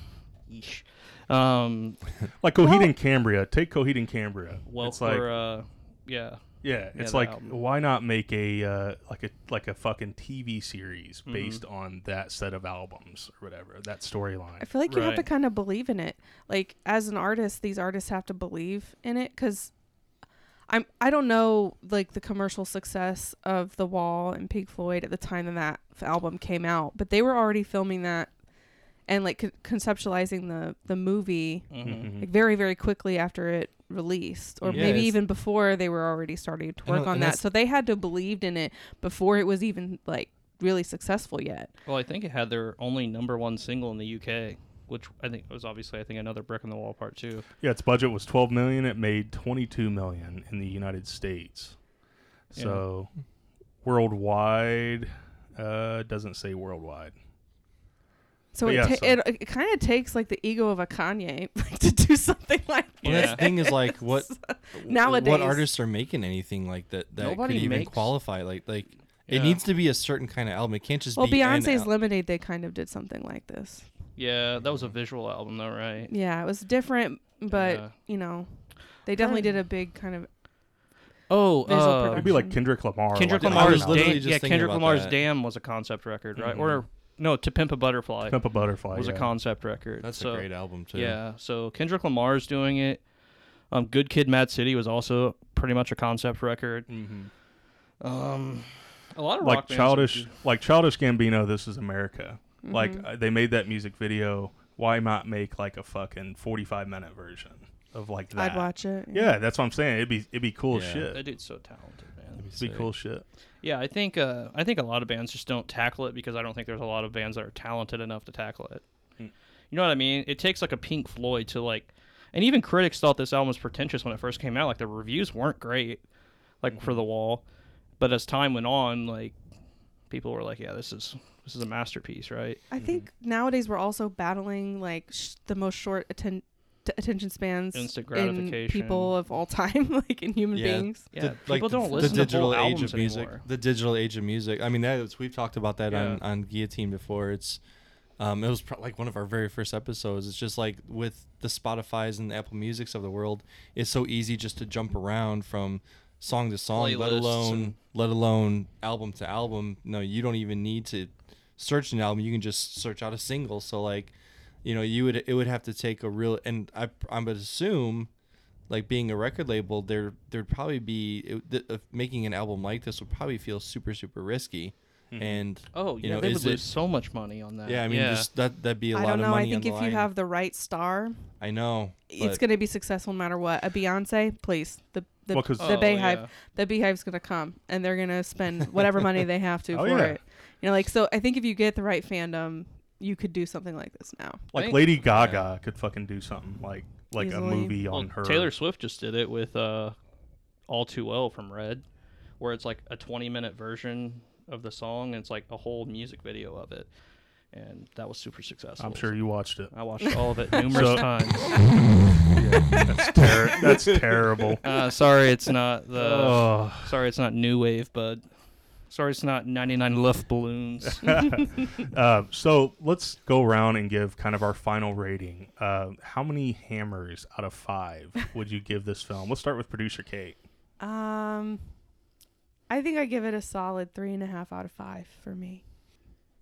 Yeesh. Um,
like Coheed and Cambria. Take Coheed and Cambria.
well,
it's like,
for, uh, yeah.
yeah, it's
that
like
album.
why not make a uh, like a like a fucking TV series
Mm-hmm.
based on that set of albums or whatever that storyline.
I feel like you have to kind of believe in it. Like as an artist, these artists have to believe in it because I'm I don't know like the commercial success of The Wall and Pink Floyd at the time that that album came out, but they were already filming that and like con- conceptualizing the the movie
Mhm.
like very very quickly after it released or
Yeah,
maybe even before they were already starting to work
know,
on
and
that so they had to believed in it before it was even like really successful yet
Well, I think it had their only number one single in the UK, which I think was obviously I think another brick in the wall part too.
Yeah, its budget was 12 million. It made 22 million in the United States.
Yeah.
So worldwide uh doesn't say worldwide.
So
But
it,
yeah,
ta-
so-
it it kind of takes like the ego of a Kanye like, to do something like
Well,
Yeah.
that's the thing is like what
Nowadays.
what artists are making anything like that that
Nobody
could even
makes-
qualify like like
Yeah.
it needs to be a certain kind of album. It can't just
Well,
be an
Beyonce's
al-
Lemonade, they kind of did something like this.
Yeah, that was a visual album though, right?
Yeah, it was different, but
Yeah.
you know, they definitely did a big kind of.
Oh,
Visual
uh,
It'd be like
Production.
Kendrick Lamar.
Kendrick
like,
I
Lamar's
was literally
Dam-
just
yeah,
thinking
Kendrick
about
Lamar's
that.
Damn was a concept record, right?
Mhm.
Or no, To Pimp a Butterfly
Pimp a Butterfly.
was
yeah.
a concept record.
That's
so,
a great album too.
Yeah, so Kendrick Lamar's doing it. Um, Good Kid, Mad City was also pretty much a concept record.
Mhm.
Um, a lot of
Like
rock
childish,
do-
like childish Gambino. This is America.
Mm-hmm.
Like uh, they made that music video. Why not make like a fucking 45 minute version of like that?
I'd watch it.
Yeah, that's what I'm saying. It'd be it'd be cool
Yeah.
shit.
That dude's so talented, man.
It'd be cool shit.
Yeah, I think uh, I think a lot of bands just don't tackle it because I don't think there's a lot of bands that are talented enough to tackle it.
Hmm.
You know what I mean? It takes like a Pink Floyd to like, and even critics thought this album was pretentious when it first came out. Like the reviews weren't great. like for the wall. But as time went on, like people were like, "Yeah, this is this is a masterpiece, right?"
I think nowadays we're also battling like sh- the most short atten- t- attention spans
Instant
in people of all time, like in human
Yeah.
beings.
Yeah,
the,
people
like,
don't
the,
listen
the
to full
digital age
albums
of music.
anymore.
The digital age of music. I mean, that's we've talked about that on
Yeah.
on Guillotine before. It's um, it was pro- like one of our very first episodes. It's just like with the Spotify's and the Apple Musics of the world, it's so easy just to jump around from song to song, let
Playlists
alone
and-
let alone album to album. No, you don't even need to search an album. You can just search out a single. So like, you know, you would it would have to take a real and I I would assume like being a record label, there there'd probably be it, th- uh, making an album like this would probably feel super super risky, and
Oh,
you
yeah,
know,
they would
is
lose
it-
so much money on that.
yeah, I mean, just that that'd be a
I
lot
don't
of
know. I think if
the
you have the right star,
I know,
it's gonna be successful no matter what. A Beyonce, please. The the,
Well, 'cause-
the
Oh,
Beyhive,
yeah.
the Beyhive's gonna come, and they're gonna spend whatever money they have to
Oh,
for
yeah.
it. You know, like so. I think if you get the right fandom, you could do something like this now.
Like
think-
Lady Gaga could fucking do something like like a
Easily.
movie
Well,
on her.
Taylor Swift just did it with uh, "All Too Well" from Red, where it's like a 20-minute version of the song, and it's like a whole music video of it, and that was super successful.
I'm sure you watched it.
I watched all of it numerous
So-
times.
That's, ter- that's terrible.
Uh, sorry, it's not the.
Oh.
Sorry, it's not new wave, bud. Sorry, it's not 99 Luft balloons.
Uh, so let's go around and give kind of our final rating. Uh, how many hammers out of five would you give this film? Let's start with producer Kate.
Um, I think I give it a solid three and a half out of five for me.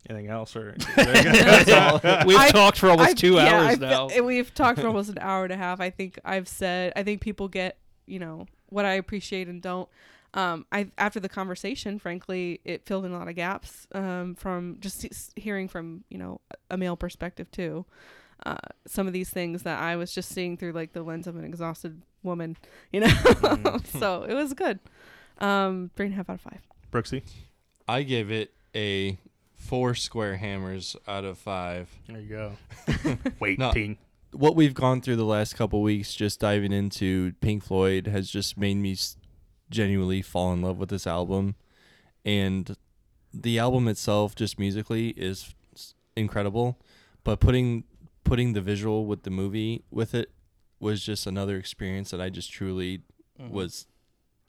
Anything else, or
We've
I-
talked for almost
I've-
two
yeah,
hours
I've-
now.
We've talked for almost an hour and a half. I think I've said. I think people get you know what I appreciate and don't. Um, I after the conversation, frankly, it filled in a lot of gaps. Um, from just hearing from you know a male perspective too. Uh, some of these things that I was just seeing through like the lens of an exhausted woman, you know.
Mm-hmm.
so it was good. Um, three and a half out of five.
Brooksy?
I give it a four square hammers out of five.
There you go. Waiting.
what we've gone through the last couple weeks, just diving into Pink Floyd, has just made me s- genuinely fall in love with this album, and the album itself, just musically, is incredible. But putting putting the visual with the movie with it was just another experience that I just truly mm-hmm. was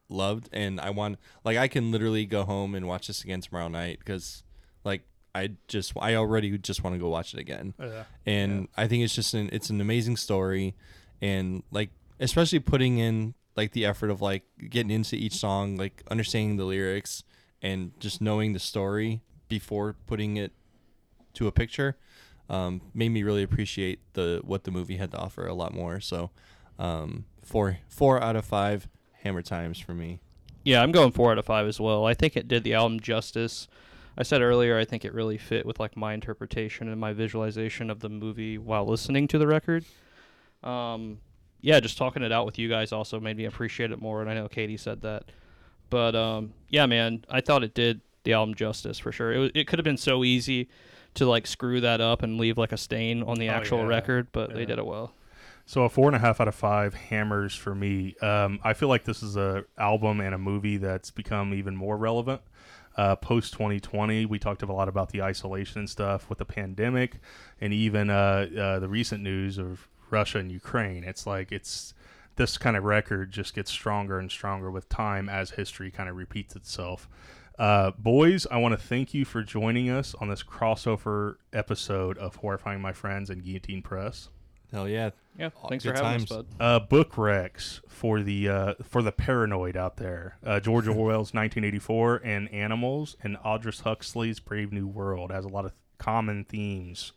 loved, and I want like I can literally go home and watch this again tomorrow night because like I just I already just want to go watch it again.
Oh, yeah.
and I think it's just an it's an amazing story, and like especially putting in like the effort of like getting into each song, like understanding the lyrics and just knowing the story before putting it to a picture, um, made me really appreciate the what the movie had to offer a lot more. So, um, four four out of five hammer times for me.
Yeah, I'm going four out of five as well. I think it did the album justice. I said earlier, I think it really fit with like my interpretation and my visualization of the movie while listening to the record. Um, yeah, just talking it out with you guys also made me appreciate it more, and I know Katie said that. But um, yeah, man, I thought it did the album justice for sure. It was, it could have been so easy to like screw that up and leave like a stain on the
Oh,
actual
yeah.
record, but they did it well.
So a four and a half out of five hammers for me. Um, I feel like this is a album and a movie that's become even more relevant. Uh, Post 2020, we talked a lot about the isolation and stuff with the pandemic, and even uh, uh, the recent news of Russia and Ukraine. It's like it's this kind of record just gets stronger and stronger with time as history kind of repeats itself. Uh, boys, I want to thank you for joining us on this crossover episode of Horrifying My Friends and Guillotine Press.
Hell yeah!
Yeah, thanks
good
for having
times.
us, bud.
uh, book recs for the uh, for the paranoid out there. Uh, George Orwell's 1984 and Animals and Aldous Huxley's Brave New World has a lot of common themes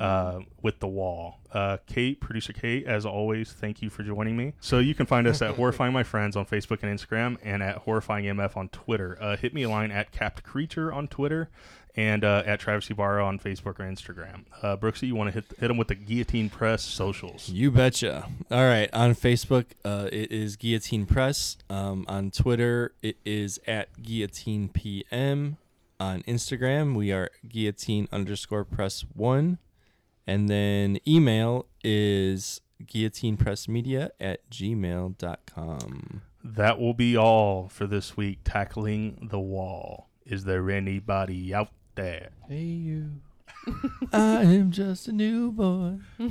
uh, with the wall. Uh, Kate, producer Kate, as always, thank you for joining me. So you can find us at Horrifying My Friends on Facebook and Instagram, and at Horrifying MF on Twitter. Uh, hit me a line at Capped Creature on Twitter. And uh, at Travis Ibarra on Facebook or Instagram. Uh, Brooksy, you want to hit hit them with the Guillotine Press socials?
You betcha. All right. On Facebook, uh, it is Guillotine Press. Um, on Twitter, it is at Guillotine PM. On Instagram, we are guillotine underscore press one. And then email is guillotinepressmedia at gmail.com.
that will be all for this week. Tackling the wall. Is there anybody out there?
Hey you. I am just a new boy.